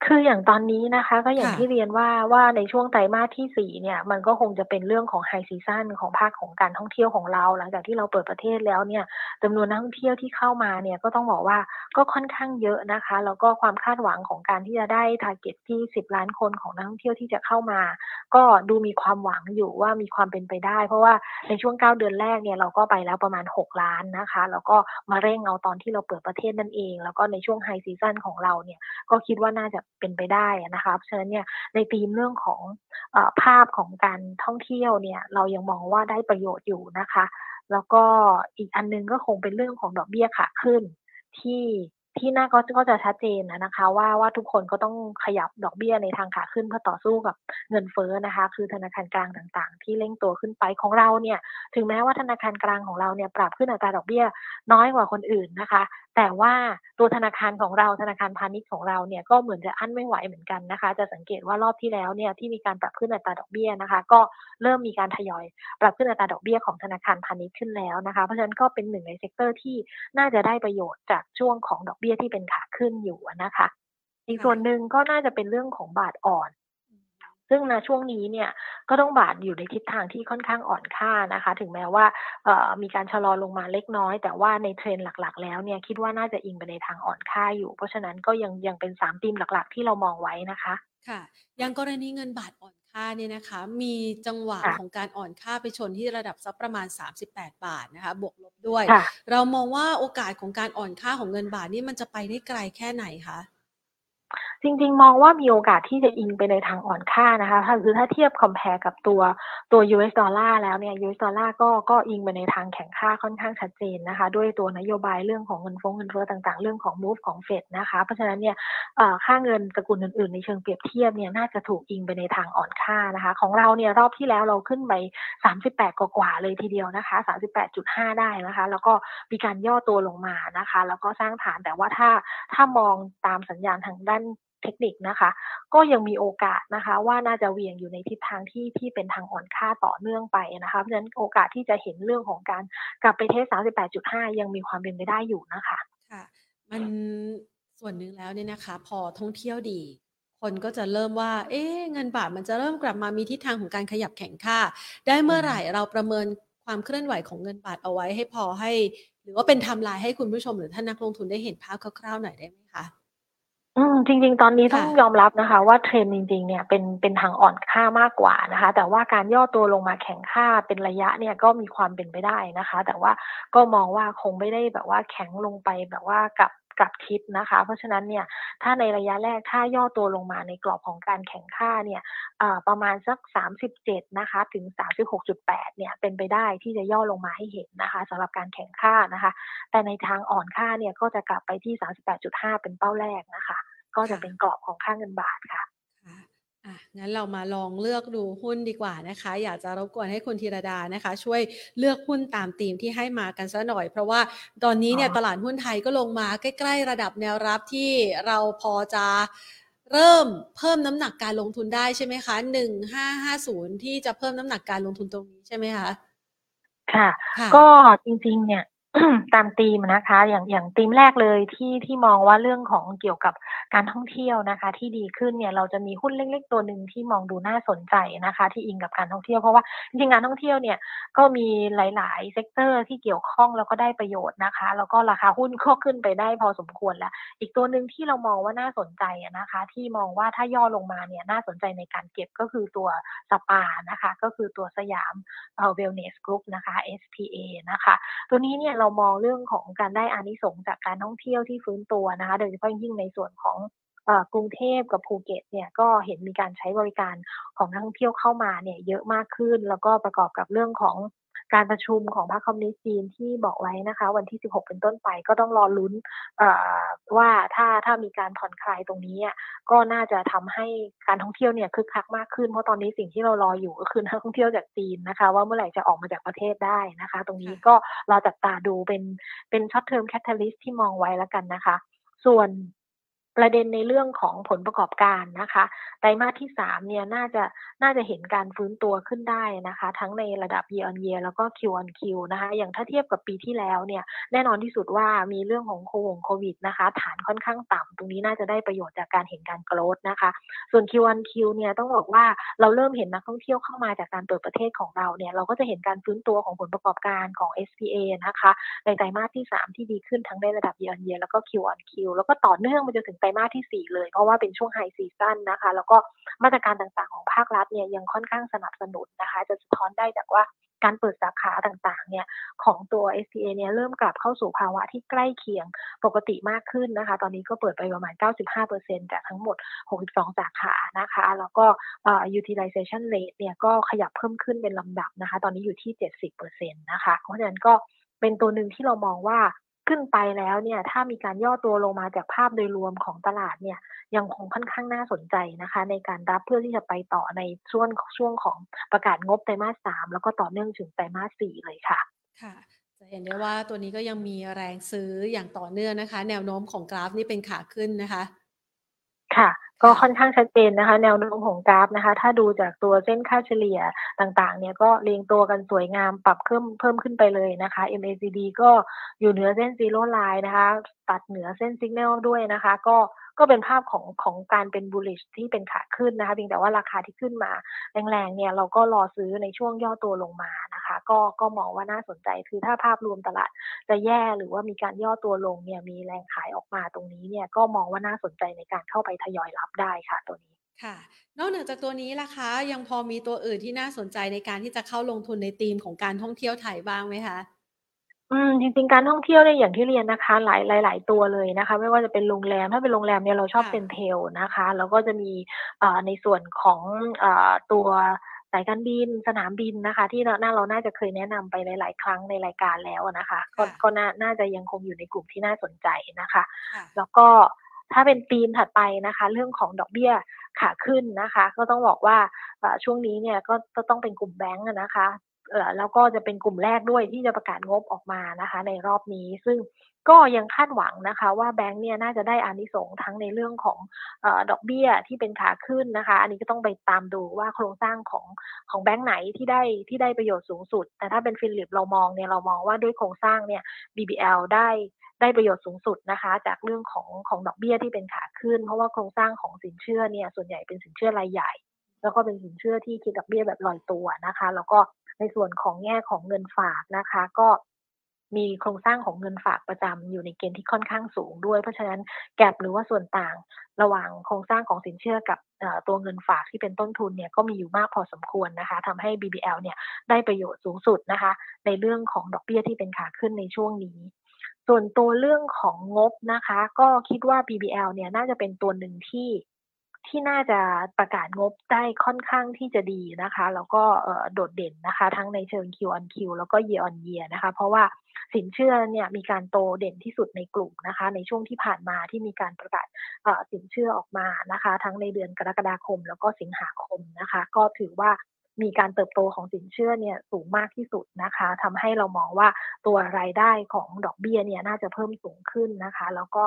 คืออย่างตอนนี้นะคะ ก็อย่างที่เรียนว่าว่าในช่วงไตรมาสที่สี่เนี่ย มันก็คงจะเป็นเรื่องของ high season ของภาคของการท่องเที่ยวของเรา หลังจากที่เราเปิดประเทศแล้วเนี่ยจำนวนนักท่องเที่ยวที่เข้ามาเนี่ยก็ต้องบอกว่าก็ค่อนข้างเยอะนะคะ แล้วก็ความคาดหวังของการที่จะได้ target ที่สิบล้านคนของนักท่องเที่ยวที่จะเข้ามา ก็ดูมีความหวังอยู่ว่ามีความเป็นไปได้ เพราะว่าในช่วงเก้าเดือนแรกเนี่ยเราก็ไปแล้วประมาณหกล้านนะคะ แล้วก็มาเร่งเอาตอนที่เราเปิดประเทศนั่นเอง แล้วก็ในช่วงไฮซีซันของเราเนี่ยก็คิดว่าน่าจะเป็นไปได้นะคะเพราะฉะนั้นเนี่ยในธีมเรื่องของอภาพของการท่องเที่ยวเนี่ยเรายังมองว่าได้ประโยชน์อยู่นะคะ แล้วก็อีกอันนึงก็คงเป็นเรื่องของดอกเบี้ยขาขึ้นที่ที่น่าก็ก็จะชัดเจนนะคะว่าว่าทุกคนก็ต้องขยับดอกเบี้ยในทางขาขึ้นเพื่อต่อสู้กับเงินเฟ้อนะคะ คือธนาคารกลางต่างๆ ที่เร่งตัวขึ้นไปของเราเนี่ย ถึงแม้ว่าธนาคารกลางของเราเนี่ยปรับขึ้นอัตราดอกเบี้ยน้อยกว่าคนอื่นนะคะ แต่ว่าตัวธนาคารของเราธนาคารพาณิชย์ของเราเนี่ยก็เหมือนจะอั้นไม่ไหวเหมือนกันนะคะ จะสังเกตว่ารอบที่แล้วเนี่ยที่มีการปรับขึ้นอัตราดอกเบี้ยนะคะ ก็เริ่มมีการทยอย ปรับขึ้นอัตราดอกเบี้ยของธนาคารพาณิชย์ขึ้นแล้วนะคะเพราะฉะนั้นก็เป็นหนึ่งใน sector ที่น่าจะได้ประโยชน์จากช่วงของดอกเบี้ยที่เป็นขาขึ้นอยู่นะคะ อีกส่วนหนึ่งก็น่าจะเป็นเรื่องของบาทอ่อน ซึ่งในช่วงนี้เนี่ยก็ต้องบาทอยู่ในทิศทางที่ค่อนข้างอ่อนค่านะคะ ถึงแม้ว่ามีการชะลอลงมาเล็กน้อย แต่ว่าในเทรนหลักๆ แล้วเนี่ยคิดว่าน่าจะอิงไปในทางอ่อนค่าอยู่ เพราะฉะนั้นก็ยังยังเป็นสามธีมหลักๆ ที่เรามองไว้นะคะค่ะยังกรณีเงินบาทอ่อนค่าเนี่ยนะคะมีจังหวะของการอ่อนค่าไปชนที่ระดับสักประมาณ 38 บาทนะคะบวกลบด้วย เรามองว่าโอกาสของการอ่อนค่าของเงินบาทนี่มันจะไปได้ไกลแค่ไหนคะ จริง ๆ มองว่ามีโอกาสที่จะอิงไปในทางอ่อนค่านะคะ ถ้าคือถ้าเทียบ compare กับตัวตัว US ดอลลาร์แล้วเนี่ย US ดอลลาร์ก็ก็อิงไปในทางแข็งค่าค่อนข้างชัดเจนนะคะ ด้วยตัวนโยบายเรื่องของเงินฟงเงินเฟ้อต่างๆ เรื่องของ move ของเฟดนะคะ เพราะฉะนั้นเนี่ยค่าเงินสกุลอื่นๆ ในเชิงเปรียบเทียบเนี่ยน่าจะถูกอิงไปในทางอ่อนค่านะคะ ของเราเนี่ยรอบที่แล้วเราขึ้นไป 38 กว่าๆเลยทีเดียวนะคะ 38.5 ได้นะคะ แล้วก็มีการย่อตัวลงมานะคะ แล้วก็สร้างฐานแต่ว่าถ้าถ้ามองตามสัญญาณทางด้าน เทคนิคนะคะ ก็ยังมีโอกาสนะคะว่าน่าจะเวียงอยู่ในทิศทางที่ที่เป็นทางอ่อนค่าต่อเนื่องไปนะคะเพราะฉะนั้นโอกาสที่จะเห็นเรื่องของการกลับไปเทส 38.5 ยังมีความเป็นไปได้อยู่นะคะค่ะมันส่วนหนึ่งแล้วเนี่ยนะคะ พอท่องเที่ยวดี คนก็จะเริ่มว่า เอ๊ะเงินบาทมันจะเริ่มกลับมามีทิศทางของการขยับแข็งค่า ได้เมื่อไหร่เราประเมินความเคลื่อนไหวของเงินบาทเอาไว้ให้พอให้ หรือว่าเป็นทม์ไลน์ให้คุณผู้ชมหรือท่านนักลงทุนได้เห็นภาพคร่าวๆหน่อยได้ไหมคะ อืมจริง ๆ ตอนนี้ต้องค่ะยอมรับนะคะ ว่าเทรนด์จริง ๆ เนี่ยเป็นเป็นทางอ่อนค่ามากกว่านะคะ แต่ว่าการย่อตัวลงมาแข็งค่าเป็นระยะเนี่ยก็มีความเป็นไปได้นะคะ แต่ว่าก็มองว่าคงไม่ได้แบบว่าแข็งลงไปแบบว่ากลับ กลับคิดนะคะ เพราะฉะนั้นเนี่ยถ้าในระยะแรกถ้าย่อตัวลงมาในกรอบของการแข่งค่าเนี่ยประมาณสัก 37 นะคะ ถึง 36.8 เนี่ยเป็นไปได้ที่จะย่อลงมาให้เห็นนะคะสำหรับการแข่งค่านะคะ แต่ในทางอ่อนค่าเนี่ยก็จะกลับไปที่ 38.5 เป็นเป้าแรกนะคะ ก็จะเป็นกรอบของค่าเงินบาทค่ะ อะงั้นเรามาลองเลือกดูหุ้นดีกว่านะคะ อยากจะรบกวนให้คุณธีรดานะคะ ช่วยเลือกหุ้นตามธีมที่ให้มากันสักหน่อย เพราะว่าตอนนี้เนี่ยอ๋อตลาดหุ้นไทยก็ลงมาใกล้ๆ ระดับแนวรับที่เราพอจะเริ่มเพิ่มน้ำหนักการลงทุนได้ใช่ไหมคะหนึ่งห้าห้าศูนย์ที่จะเพิ่มน้ำหนักการลงทุนตรงนี้ใช่ไหมคะ ค่ะค่ะก็จริงๆ เนี่ย ตามธีมนะคะ อย่างอย่างธีมแรกเลยที่ที่มองว่าเรื่องของเกี่ยวกับการท่องเที่ยวนะคะ ที่ดีขึ้นเนี่ยเราจะมีหุ้นเล็ก ๆ ตัวหนึ่งที่มองดูน่าสนใจนะคะ ที่อิงกับการท่องเที่ยวเพราะว่าจริงๆการท่องเที่ยวเนี่ยก็มีหลาย ๆ sector ที่เกี่ยวข้องแล้วก็ได้ประโยชน์นะคะ แล้วก็ราคาหุ้นก็ขึ้นไปได้พอสมควรแล้ว อีกตัวหนึ่งที่เรามองว่าน่าสนใจนะคะ ที่มองว่าถ้าย่อลงมาเนี่ยน่าสนใจในการเก็บก็คือตัวสปานะคะ ก็คือตัวสยามเอ่อ wellness group นะคะ SPA นะคะ ตัวนี้เนี่ยเรามองเรื่องของการได้อานิสงส์จากการท่องเที่ยวที่ฟื้นตัวนะคะ โดยเฉพาะยิ่งในส่วนของอกรุงเทพกับภูเก็ตเนี่ยก็เห็นมีการใช้บริการของนักท่องเที่ยวเข้ามาเนี่ยเยอะมากขึ้น แล้วก็ประกอบกับเรื่องของ การประชุมของพรรคคอมมิวนิสต์จีนที่บอกไว้นะคะ วันที่ 16 เป็นต้นไปก็ต้องรอลุ้นเอ่อว่าถ้าถ้ามีการผ่อนคลายตรงนี้อะก็น่าจะทำให้การท่องเที่ยวเนี่ยคึกคักมากขึ้นเพราะตอนนี้สิ่งที่เรารออยู่ก็คือนักท่องเที่ยวจากจีนนะคะ ว่าเมื่อไหร่จะออกมาจากประเทศได้นะคะ ตรงนี้ค่ะก็รอจับตาดูเป็นเป็น short term catalyst ที่มองไว้แล้วกันนะคะ ส่วน ประเด็นในเรื่องของผลประกอบการนะคะไตรมาสที่สามเนี่ยน่าจะน่าจะเห็นการฟื้นตัวขึ้นได้นะคะ ทั้งในระดับ year on year แล้วก็ Q on Q นะคะ อย่างถ้าเทียบกับปีที่แล้วเนี่ยแน่นอนที่สุดว่ามีเรื่องของโควงโควิดนะคะ ฐานค่อนข้างต่ำตรงนี้น่าจะได้ประโยชน์จากการเห็นการโกรธนะคะ ส่วน Q on Q เนี่ยต้องบอกว่าเราเริ่มเห็นนักท่องเที่ยวเข้ามาจากการเปิดประเทศของเราเนี่ยเราก็จะเห็นการฟื้นตัวของผลประกอบการของ SPA นะคะในไตรมาสที่ 3 ที่ดีขึ้นทั้งในระดับ year on year แล้วก็ Q on Q แล้วก็ต่อเนื่องไปจนถึงตรมาสที่ 4 เลย เพราะว่าเป็นช่วง high season นะคะ แล้วก็มาตรการต่างๆของภาครัฐเนี่ยยังค่อนข้างสนับสนุนนะคะ จะสะท้อนได้จากว่าการเปิดสาขาต่างๆ เนี่ยของตัว SPA เนี่ยเริ่มกลับเข้าสู่ภาวะที่ใกล้เคียงปกติมากขึ้นนะคะ ตอนนี้ก็เปิดไปประมาณ 95%จากทั้งหมด 62 สาขานะคะ แล้วก็ utilization rate เนี่ยก็ขยับเพิ่มขึ้นเป็นลำดับนะคะ ตอนนี้อยู่ที่ 70%นะคะ เพราะฉะนั้นก็เป็นตัวหนึ่งที่เรามองว่า ขึ้นไปแล้วเนี่ยถ้ามีการย่อตัวลงมาจากภาพโดยรวมของตลาดเนี่ยยังคงค่อนข้างน่าสนใจนะคะ ในการรับเพื่อที่จะไปต่อในช่วงช่วงของประกาศงบไตรมาสสามแล้วก็ต่อเนื่องถึงไตรมาสสี่เลยค่ะค่ะจะเห็นได้ว่าตัวนี้ก็ยังมีแรงซื้ออย่างต่อเนื่องนะคะ แนวโน้มของกราฟนี่เป็นขาขึ้นนะคะ ค่ะก็ค่อนข้างชัดเจนนะคะ แนวโน้มของกราฟนะคะ ถ้าดูจากตัวเส้นค่าเฉลี่ยต่างๆ เนี่ยก็เรียงตัวกันสวยงามปรับเพิ่มเพิ่มขึ้นไปเลยนะคะ MACD ก็อยู่เหนือเส้น zero line นะคะ ตัดเหนือเส้น signal ด้วยนะคะ ก็ก็เป็นภาพของของการเป็น bullish ที่เป็นขาขึ้นนะคะเพียงแต่ว่าราคาที่ขึ้นมาแรงๆเนี่ยเราก็รอซื้อในช่วงย่อตัวลงมานะคะก็ก็มองว่าน่าสนใจคือถ้าภาพรวมตลาดจะแย่หรือว่ามีการย่อตัวลงเนี่ยมีแรงขายออกมาตรงนี้เนี่ยก็มองว่าน่าสนใจในการเข้าไปทยอยรับได้ค่ะตัวนี้ค่ะ นอกเหนือจากตัวนี้ล่ะคะ ยังพอมีตัวอื่นที่น่าสนใจในการที่จะเข้าลงทุนในธีมของการท่องเที่ยวไทยบ้างไหมคะออืมจริงๆการท่องเที่ยวเนี่ยอย่างที่เรียนนะคะ หลายหลายๆตัวเลยนะคะ ไม่ว่าจะเป็นโรงแรมถ้าเป็นโรงแรมเนี่ยเราชอบเซนเทลนะคะ แล้วก็จะมีในส่วนของตัว สายการบินสนามบินนะคะ ที่เราน่าเราน่าจะเคยแนะนำไปหลาย ๆ ครั้งในรายการแล้วนะคะก็ก็น่าน่าจะยังคงอยู่ในกลุ่มที่น่าสนใจนะคะ แล้วก็ถ้าเป็นธีมถัดไปนะคะ เรื่องของดอกเบี้ยขาขึ้นนะคะ ก็ต้องบอกว่าช่วงนี้เนี่ยก็ต้องเป็นกลุ่มแบงก์นะคะ แล้วก็จะเป็นกลุ่มแรกด้วยที่จะประกาศงบออกมานะคะ ในรอบนี้ ซึ่งก็ยังคาดหวังนะคะ ว่าแบงก์เนี่ยน่าจะได้อานิสงส์ทั้งในเรื่องของอดอกเบี้ยที่เป็นขาขึ้นนะคะ อันนี้ก็ต้องไปตามดูว่าโครงสร้างของของแบงก์ไหนที่ได้ที่ได้ประโยชน์สูงสุด แต่ถ้าเป็นฟิลิปเรามองเนี่ยเรามองว่าด้วยโครงสร้างเนี่ย BBL ได้ได้ประโยชน์สูงสุดนะคะ จากเรื่องของของดอกเบี้ยที่เป็นขาขึ้น เพราะว่าโครงสร้างของสินเชื่อเนี่ยส่วนใหญ่เป็นสินเชื่อรายใหญ่ แล้วก็เป็นสินเชื่อที่คิดดอกเบี้ยแบบลอยตัวนะคะ แล้วก็ ในส่วนของแง่ของเงินฝากนะคะ ก็มีโครงสร้างของเงินฝากประจำอยู่ในเกณฑ์ที่ค่อนข้างสูงด้วย เพราะฉะนั้นแกลบหรือว่าส่วนต่างระหว่างโครงสร้างของสินเชื่อกับตัวเงินฝากที่เป็นต้นทุนเนี่ยก็มีอยู่มากพอสมควรนะคะทำให้ BBL เนี่ยได้ประโยชน์สูงสุดนะคะ ในเรื่องของดอกเบี้ยที่เป็นขาขึ้นในช่วงนี้ ส่วนตัวเรื่องของงบนะคะ ก็คิดว่า BBL เนี่ยน่าจะเป็นตัวหนึ่งที่ ที่น่าจะประกาศงบได้ค่อนข้างที่จะดีนะคะ แล้วก็โดดเด่นนะคะ ทั้งในเชิง Q on Q แล้วก็ Year on Year นะคะ เพราะว่าสินเชื่อเนี่ยมีการโตเด่นที่สุดในกลุ่มนะคะ ในช่วงที่ผ่านมาที่มีการประกาศสินเชื่อออกมานะคะ ทั้งในเดือนกรกฎาคม แล้วก็สิงหาคมนะคะ ก็ถือว่ามีการเติบโตของสินเชื่อเนี่ยสูงมากที่สุดนะคะทำให้เรามองว่าตัวรายได้ของดอกเบี้ยเนี่ยน่าจะเพิ่มสูงขึ้นนะคะ แล้วก็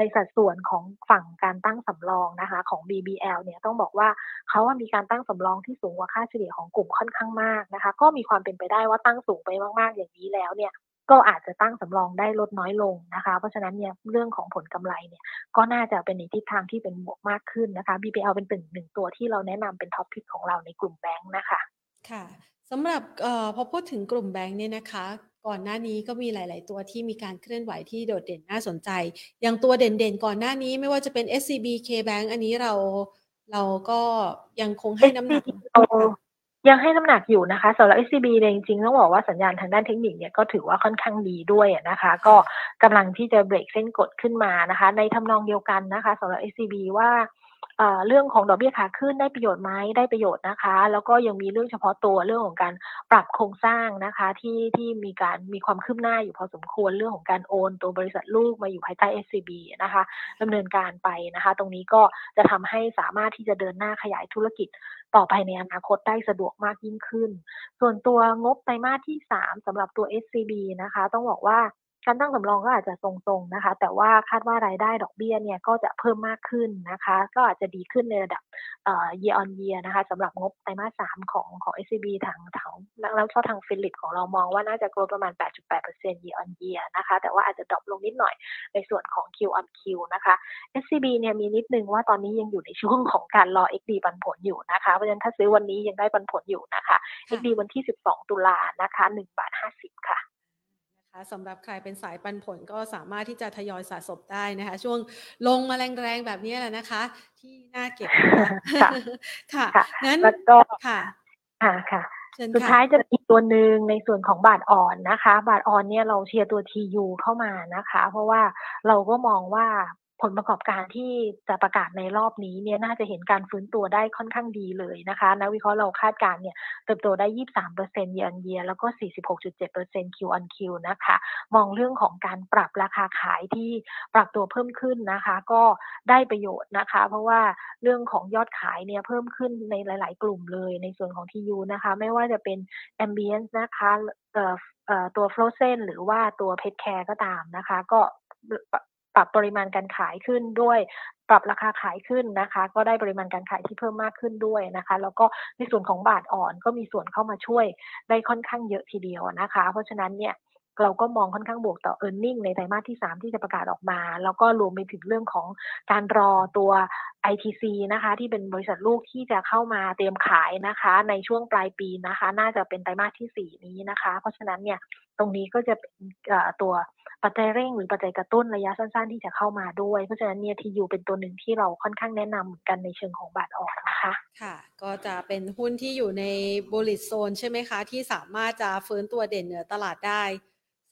ในสัดส่วนของฝั่งการตั้งสำรองนะคะ ของ BBL เนี่ยต้องบอกว่าเขาว่ามีการตั้งสำรองที่สูงกว่าค่าเฉลี่ยของกลุ่มค่อนข้างมากนะคะ ก็มีความเป็นไปได้ว่าตั้งสูงไปมากๆ อย่างนี้แล้วเนี่ยก็อาจจะตั้งสำรองได้ลดน้อยลงนะคะ เพราะฉะนั้นเนี่ยเรื่องของผลกำไรเนี่ยก็น่าจะเป็นในทิศทางที่เป็นบวกมากขึ้นนะคะ BBL เป็นตึงหนึ่งตัวที่เราแนะนำเป็นท็อปพิกของเราในกลุ่มแบงค์นะคะ ค่ะสำหรับออพอพูดถึงกลุ่มแบงค์เนี่ยนะคะ ก่อนหน้านี้ก็มีหลาย ๆ ตัวที่มีการเคลื่อนไหวที่โดดเด่นน่าสนใจ อย่างตัวเด่น ๆ ก่อนหน้านี้ไม่ว่าจะเป็น SCB KBank อันนี้เราเราก็ยังคงให้น้ำหนักยังให้น้ำหนักอยู่นะคะสำหรับ SCB เนี่ยจริงๆต้องบอกว่าสัญญาณทางด้านเทคนิคเนี่ยก็ถือว่าค่อนข้างดีด้วยนะคะ ก็กำลังที่จะเบรกเส้นกดขึ้นมานะคะ ในทำนองเดียวกันนะคะสำหรับ SCB ว่า เรื่องของดอกเบี้ยขาขึ้นได้ประโยชน์ไหมได้ประโยชน์นะคะ แล้วก็ยังมีเรื่องเฉพาะตัวเรื่องของการปรับโครงสร้างนะคะที่ที่มีการมีความคืบหน้าอยู่พอสมควรเรื่องของการโอนตัวบริษัทลูกมาอยู่ภายใต้ SCB นะคะดำเนินการไปนะคะ ตรงนี้ก็จะทำให้สามารถที่จะเดินหน้าขยายธุรกิจต่อไปในอนาคตได้สะดวกมากยิ่งขึ้น ส่วนตัวงบไตรมาสที่ 3สำหรับตัว SCB นะคะ ต้องบอกว่า การตั้งสำรองก็อาจจะทรงๆนะคะ แต่ว่าคาดว่ารายได้ดอกเบี้ยเนี่ยก็จะเพิ่มมากขึ้นนะคะ ก็อาจจะดีขึ้นในระดับเอ่อ year on year นะคะสำหรับงบไตรมาสสามของของ SCB ทางทางแล้วก็ทางฟิลิปของเรามองว่าน่าจะ grow ประมาณ 8.8% year on year นะคะ แต่ว่าอาจจะ drop ลงนิดหน่อยในส่วนของ Q on Q นะคะ SCB เนี่ยมีนิดนึงว่าตอนนี้ยังอยู่ในช่วงของการรอ XD ปันผลอยู่นะคะ เพราะฉะนั้นถ้าซื้อวันนี้ยังได้ปันผลอยู่นะคะ XD วันที่ 12 ตุลานะคะ1บาท50 ค่ะ คะสำหรับใครเป็นสายปันผลก็สามารถที่จะทยอยสะสมได้นะคะ ช่วงลงมาแรงๆแบบนี้แหละนะคะ ที่น่าเก็บค่ะงั้นแล้วก็ค่ะค่ะค่ะสุดท้ายจะอีกตัวหนึ่งในส่วนของบาทอ่อนนะคะ บาทอ่อนเนี่ยเราเชียร์ตัว TU เข้ามานะคะ เพราะว่าเราก็มองว่า ผลประกอบการที่จะประกาศในรอบนี้เนี่ยน่าจะเห็นการฟื้นตัวได้ค่อนข้างดีเลยนะคะนักวิเคราะห์เราคาดการเนี่ยเติบโตได้ 23%เย a r on year แล้วก็ 46.7% Q on Q นะคะมองเรื่องของการปรับราคาขายที่ปรับตัวเพิ่มขึ้นนะคะ ก็ได้ประโยชน์นะคะ เพราะว่าเรื่องของยอดขายเนี่ยเพิ่มขึ้นในหลาย ๆ กลุ่มเลยในส่วนของ TU นะคะ ไม่ว่าจะเป็น Ambience นะคะเอ่อตัว Frozen หรือว่าตัว Pet Care ก็ตามนะคะ ก็ ปรับปริมาณการขายขึ้นด้วย ปรับราคาขายขึ้นนะคะ ก็ได้ปริมาณการขายที่เพิ่มมากขึ้นด้วยนะคะ แล้วก็ในส่วนของบาทอ่อนก็มีส่วนเข้ามาช่วยได้ค่อนข้างเยอะทีเดียวนะคะ เพราะฉะนั้นเนี่ยเราก็มองค่อนข้างบวกต่อ e a r n i n g ในไตรมาสที่ 3 ที่จะประกาศออกมา แล้วก็รวมไปถึงเรื่องของการรอตัว ITC นะคะ ที่เป็นบริษัทลูกที่จะเข้ามาเตรียมขายนะคะ ในช่วงปลายปีนะคะ น่าจะเป็นไตรมาสที่ 4 นี้นะคะ เพราะฉะนั้นเนี่ยตรงนี้ก็จะเป็นตัว ปัจจัยเร่งหรือปัจจัยกระตุ้นระยะสั้นๆ ที่จะเข้ามาด้วย เพราะฉะนั้นเนี่ยทียูเป็นตัวหนึ่งที่เราค่อนข้างแนะนำเหมือนกันในเชิงของบาทออกนะคะค่ะ ก็จะเป็นหุ้นที่อยู่ในบริ t โซนใช่ไหมคะ ที่สามารถจะฟื้นตัวเด่นเหนือตลาดได้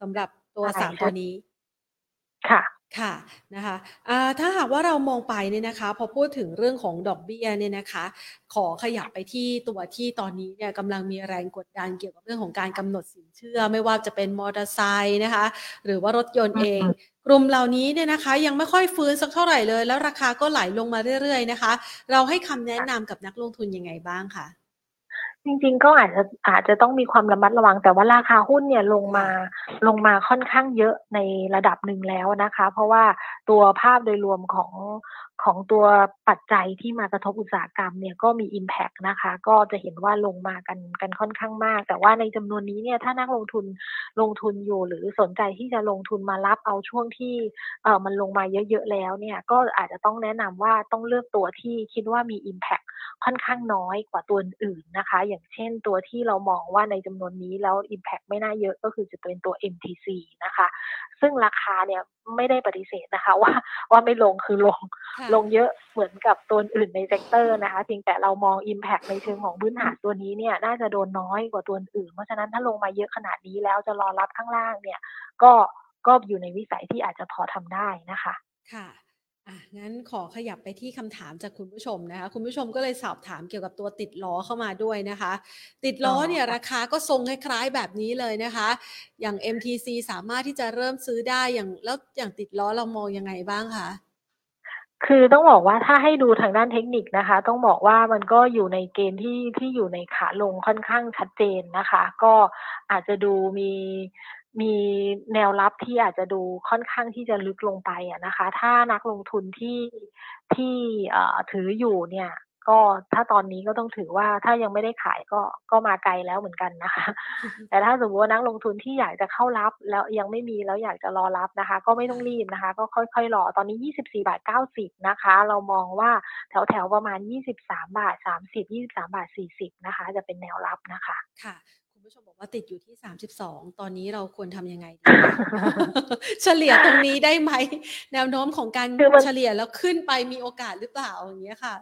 สำหรับตัวสามตัวนี้ค่ะ ค่ะ นะคะถ้าหากว่าเรามองไปเนี่ยนะคะ พอพูดถึงเรื่องของดอกเบี้ยเนี่ยนะคะ ขอขยับไปที่ตัวที่ตอนนี้เนี่ยกำลังมีแรงกดดันเกี่ยวกับเรื่องของการกำหนดสินเชื่อ ไม่ว่าจะเป็นมอเตอร์ไซค์นะคะ หรือว่ารถยนต์เองกลุ่มเหล่านี้เนี่ยนะคะ ยังไม่ค่อยฟื้นสักเท่าไหร่เลย แล้วราคาก็ไหลลงมาเรื่อยๆนะคะ เราให้คำแนะนำกับนักลงทุนยังไงบ้างคะ จริงๆ ก็อาจจะอาจจะต้องมีความระมัดระวัง แต่ว่าราคาหุ้นเนี่ยลงมาลงมาค่อนข้างเยอะในระดับหนึ่งแล้วนะคะ เพราะว่าตัวภาพโดยรวมของของตัวปัจจัยที่มากระทบอุตสาหกรรมเนี่ยก็มี Impact นะคะ ก็จะเห็นว่าลงมากันกันค่อนข้างมาก แต่ว่าในจำนวนนี้เนี่ยถ้านักลงทุนลงทุนอยู่ หรือสนใจที่จะลงทุนมารับเอาช่วงที่เออมันลงมาเยอะๆแล้วเนี่ยก็อาจจะต้องแนะนำว่าต้องเลือกตัวที่คิดว่ามี Impact ค่อนข้างน้อยกว่าตัวอื่นนะคะ อย่างเช่นตัวที่เรามองว่าในจำนวนนี้แล้ว Impact ไม่น่าเยอะก็คือจะเป็นตัว MTC นะคะ ซึ่งราคาเนี่ยไม่ได้ปฏิเสธนะคะว่าว่าไม่ลงคือลงลงเยอะเหมือนกับตัวอื่นใน sector นะคะเพียงแต่เรามอง Impact ในเชิงของพื้นฐานตัวนี้เนี่ยน่าจะโดนน้อยกว่าตัวอื่น เพราะฉะนั้นถ้าลงมาเยอะขนาดนี้แล้วจะรอรับข้างล่างเนี่ยก็ก็อยู่ในวิสัยที่อาจจะพอทำได้นะคะ ค่ะ อะงั้นขอขยับไปที่คำถามจากคุณผู้ชมนะคะ คุณผู้ชมก็เลยสอบถามเกี่ยวกับตัวติดล้อเข้ามาด้วยนะคะ ติดล้อเนี่ยราคาก็ทรงคล้ายๆแบบนี้เลยนะคะ อย่าง MTC สามารถที่จะเริ่มซื้อได้อย่างแล้วอย่างติดล้อเรามองยังไงบ้างคะคือต้องบอกว่าถ้าให้ดูทางด้านเทคนิคนะคะ ต้องบอกว่ามันก็อยู่ในเกณฑ์ที่ที่อยู่ในขาลงค่อนข้างชัดเจนนะคะ ก็อาจจะดูมี มีแนวรับที่อาจจะดูค่อนข้างที่จะลึกลงไปอะนะคะ ถ้านักลงทุนที่ที่ถืออยู่เนี่ยก็ถ้าตอนนี้ก็ต้องถือว่าถ้ายังไม่ได้ขายก็ก็มาไกลแล้วเหมือนกันนะคะ แต่ถ้าสมมติว่านักลงทุนที่อยากจะเข้ารับแล้วยังไม่มีแล้วอยากจะรอรับนะคะ ก็ไม่ต้องรีบนะคะ ก็ค่อยๆรอตอนนี้ 24บาท90นะคะ เรามองว่าแถวๆประมาณ 23บาท30 23บาท40นะคะ จะเป็นแนวรับนะคะ ค่ะคุณ ผู้ชมบอกว่าติดอยู่ที่32ตอนนี้เราควรทำยังไงดีเฉลี่ยตรงนี้ได้ไหม แนวโน้มของการเฉลี่ยแล้วขึ้นไปมีโอกาสหรือเปล่าอย่างเงี้ยค่ะ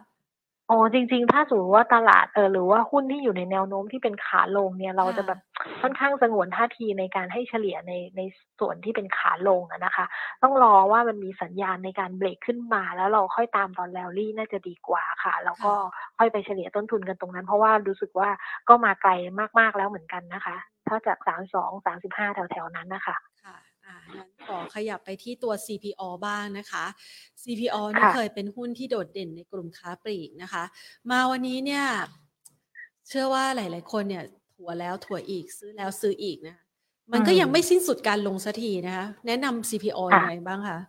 อ๋อจริง ๆ ถ้าสมมติว่าตลาด เออหรือว่าหุ้นที่อยู่ในแนวโน้มที่เป็นขาลงเนี่ย เราจะแบบค่อนข้างสงวนท่าทีในการให้เฉลี่ยใน ในส่วนที่เป็นขาลงนะคะ ต้องรอว่ามันมีสัญญาณในการเบรกขึ้นมา แล้วเราค่อยตามตอนแลลี่น่าจะดีกว่าค่ะ แล้วก็ค่อยไปเฉลี่ยต้นทุนกันตรงนั้น เพราะว่ารู้สึกว่าก็มาไกลมาก ๆ แล้วเหมือนกันนะคะ ถ้าจากสามสองสามสิบห้าแถว ๆ นั้นนะคะอ่า งั้นขอขยับไปที่ตัว CPO บ้างนะคะ CPO นี่เคยเป็นหุ้นที่โดดเด่นในกลุ่มค้าปลีกนะคะ มาวันนี้เนี่ย เชื่อว่าหลาย ๆ คนเนี่ย ถัวแล้วถัวอีกซื้อแล้วซื้ออีกนะ มันก็ยังไม่สิ้นสุดการลงสักทีนะคะ แนะนำ CPO ยังไงบ้างคะ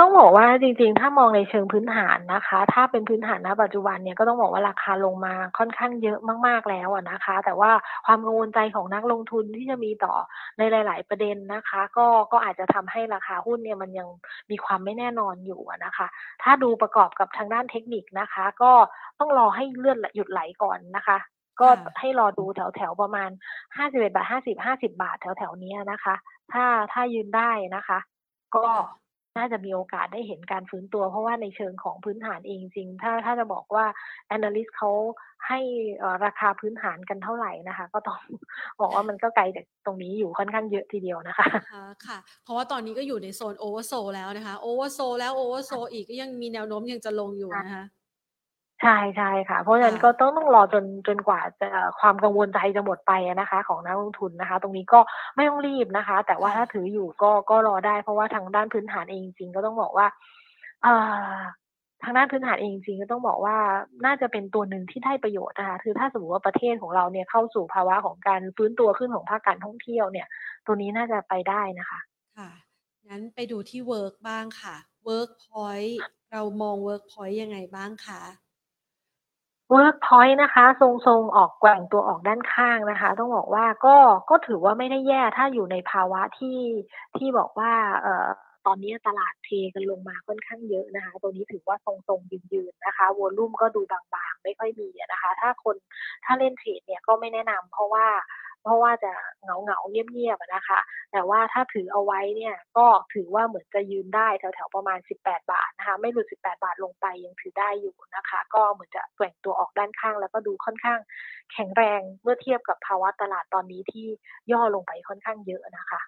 ต้องบอกว่าจริง ๆ ถ้ามองในเชิงพื้นฐานนะคะ ถ้าเป็นพื้นฐานณปัจจุบันเนี่ยก็ต้องบอกว่าราคาลงมาค่อนข้างเยอะมาก ๆแล้วนะคะ แต่ว่าความกังวลใจของนักลงทุนที่จะมีต่อในหลาย ๆ ประเด็นนะคะ ก็ก็อาจจะทำให้ราคาหุ้นเนี่ยมันยังมีความไม่แน่นอนอยู่นะคะ ถ้าดูประกอบกับทางด้านเทคนิคนะคะ ก็ต้องรอให้เลือนหยุดไหลก่อนนะคะก็ให้รอดูแถวๆประมาณ51บเอ็ดบาท50 50บาทแถวๆนี้นะคะ ถ้าถ้ายืนได้นะคะ ก็ น่าจะมีโอกาสได้เห็นการฟื้นตัว เพราะว่าในเชิงของพื้นฐานเองจริง ถ้าถ้าจะบอกว่า analyst เขาให้ราคาพื้นฐานกันเท่าไหร่นะคะ ก็ต้องบอกว่ามันก็ไกลจากตรงนี้อยู่ค่อนข้างเยอะทีเดียวนะคะค่ะ เพราะว่าตอนนี้ก็อยู่ในโซน oversold แล้วนะคะ oversold แล้ว oversold อีกก็ยังมีแนวโน้มยังจะลงอยู่นะคะ ใช่ ใช่ค่ะ เพราะฉะนั้นก็ต้องต้องรอจนจนกว่าจะความกังวลใจจะหมดไปนะคะ ของนักลงทุนนะคะ ตรงนี้ก็ไม่ต้องรีบนะคะ แต่ว่าถ้าถืออยู่ก็ก็รอได้ เพราะว่าทางด้านพื้นฐานเองจริงก็ต้องบอกว่าเอ่อทางด้านพื้นฐานเองจริงก็ต้องบอกว่าน่าจะเป็นตัวหนึ่งที่ได้ประโยชน์นะคะคือถ้าสมมติว่าประเทศของเราเนี่ยเข้าสู่ภาวะของการฟื้นตัวขึ้นของภาคการท่องเที่ยวเนี่ย ตัวนี้น่าจะไปได้นะคะค่ะงั้นไปดูที่เวิร์กบ้างค่ะเวิร์กพอยต์เรามองเวิร์กพอยต์ยังไงบ้างคะ เวิร์กพอยต์นะคะทรงๆออกแกว่งตัวออกด้านข้างนะคะ ต้องบอกว่าก็ก็ถือว่าไม่ได้แย่ถ้าอยู่ในภาวะที่ที่บอกว่าเอ่อตอนนี้ตลาดเทกันลงมาค่อนข้างเยอะนะคะ ตัวนี้ถือว่าทรงๆยืนๆนะคะ volume ก็ดูบางๆ ไม่ค่อยมีนะคะ ถ้าคนถ้าเล่นเทรดเนี่ยก็ไม่แนะนำเพราะว่า เพราะว่าจะเหงาเหงาเงียบๆนะคะ แต่ว่าถ้าถือเอาไว้เนี่ยก็ถือว่าเหมือนจะยืนได้แถวๆประมาณ 18 บาทนะคะไม่หลุด 18 บาทลงไปยังถือได้อยู่นะคะ ก็เหมือนจะแกว่งตัวออกด้านข้าง แล้วก็ดูค่อนข้างแข็งแรงเมื่อเทียบกับภาวะตลาดตอนนี้ที่ย่อลงไปค่อนข้างเยอะนะคะ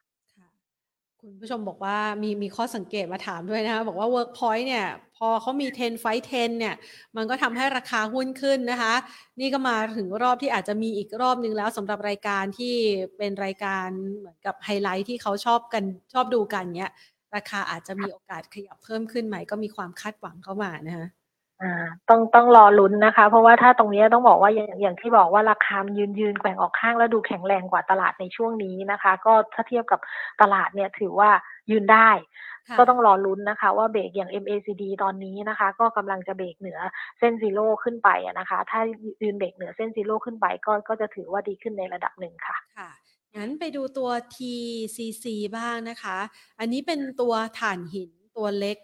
คุณผู้ชมบอกว่ามีมีข้อสังเกตมาถามด้วยนะคะบอกว่า Workpoint เนี่ย พอเขามี 10 Fight 10 เนี่ย มันก็ทำให้ราคาหุ้นขึ้นนะคะ นี่ก็มาถึงรอบที่อาจจะมีอีกรอบนึงแล้วสำหรับรายการที่เป็นรายการเหมือนกับไฮไลท์ที่เขาชอบกันชอบดูกันเนี้ยราคาอาจจะมีโอกาสขยับเพิ่มขึ้นไหมก็มีความคาดหวังเข้ามานะคะ ต้องต้องรอลุ้นนะคะ เพราะว่าถ้าตรงนี้ต้องบอกว่าอย่างอย่างที่บอกว่าราคายืนยืนแกว่งออกข้างแล้วดูแข็งแรงกว่าตลาดในช่วงนี้นะคะ ก็ถ้าเทียบกับตลาดเนี่ยถือว่ายืนได้ ก็ต้องรอลุ้นนะคะ ว่าเบรกอย่าง MACD ตอนนี้นะคะ ก็กำลังจะเบรกเหนือเส้นซีโร่ขึ้นไปนะคะ ถ้ายืนเบรกเหนือเส้นซีโร่ขึ้นไปก็ก็จะถือว่าดีขึ้นในระดับหนึ่งค่ะค่ะงั้นไปดูตัว TCC บ้างนะคะ อันนี้เป็นตัวถ่านหินตัวเล็ก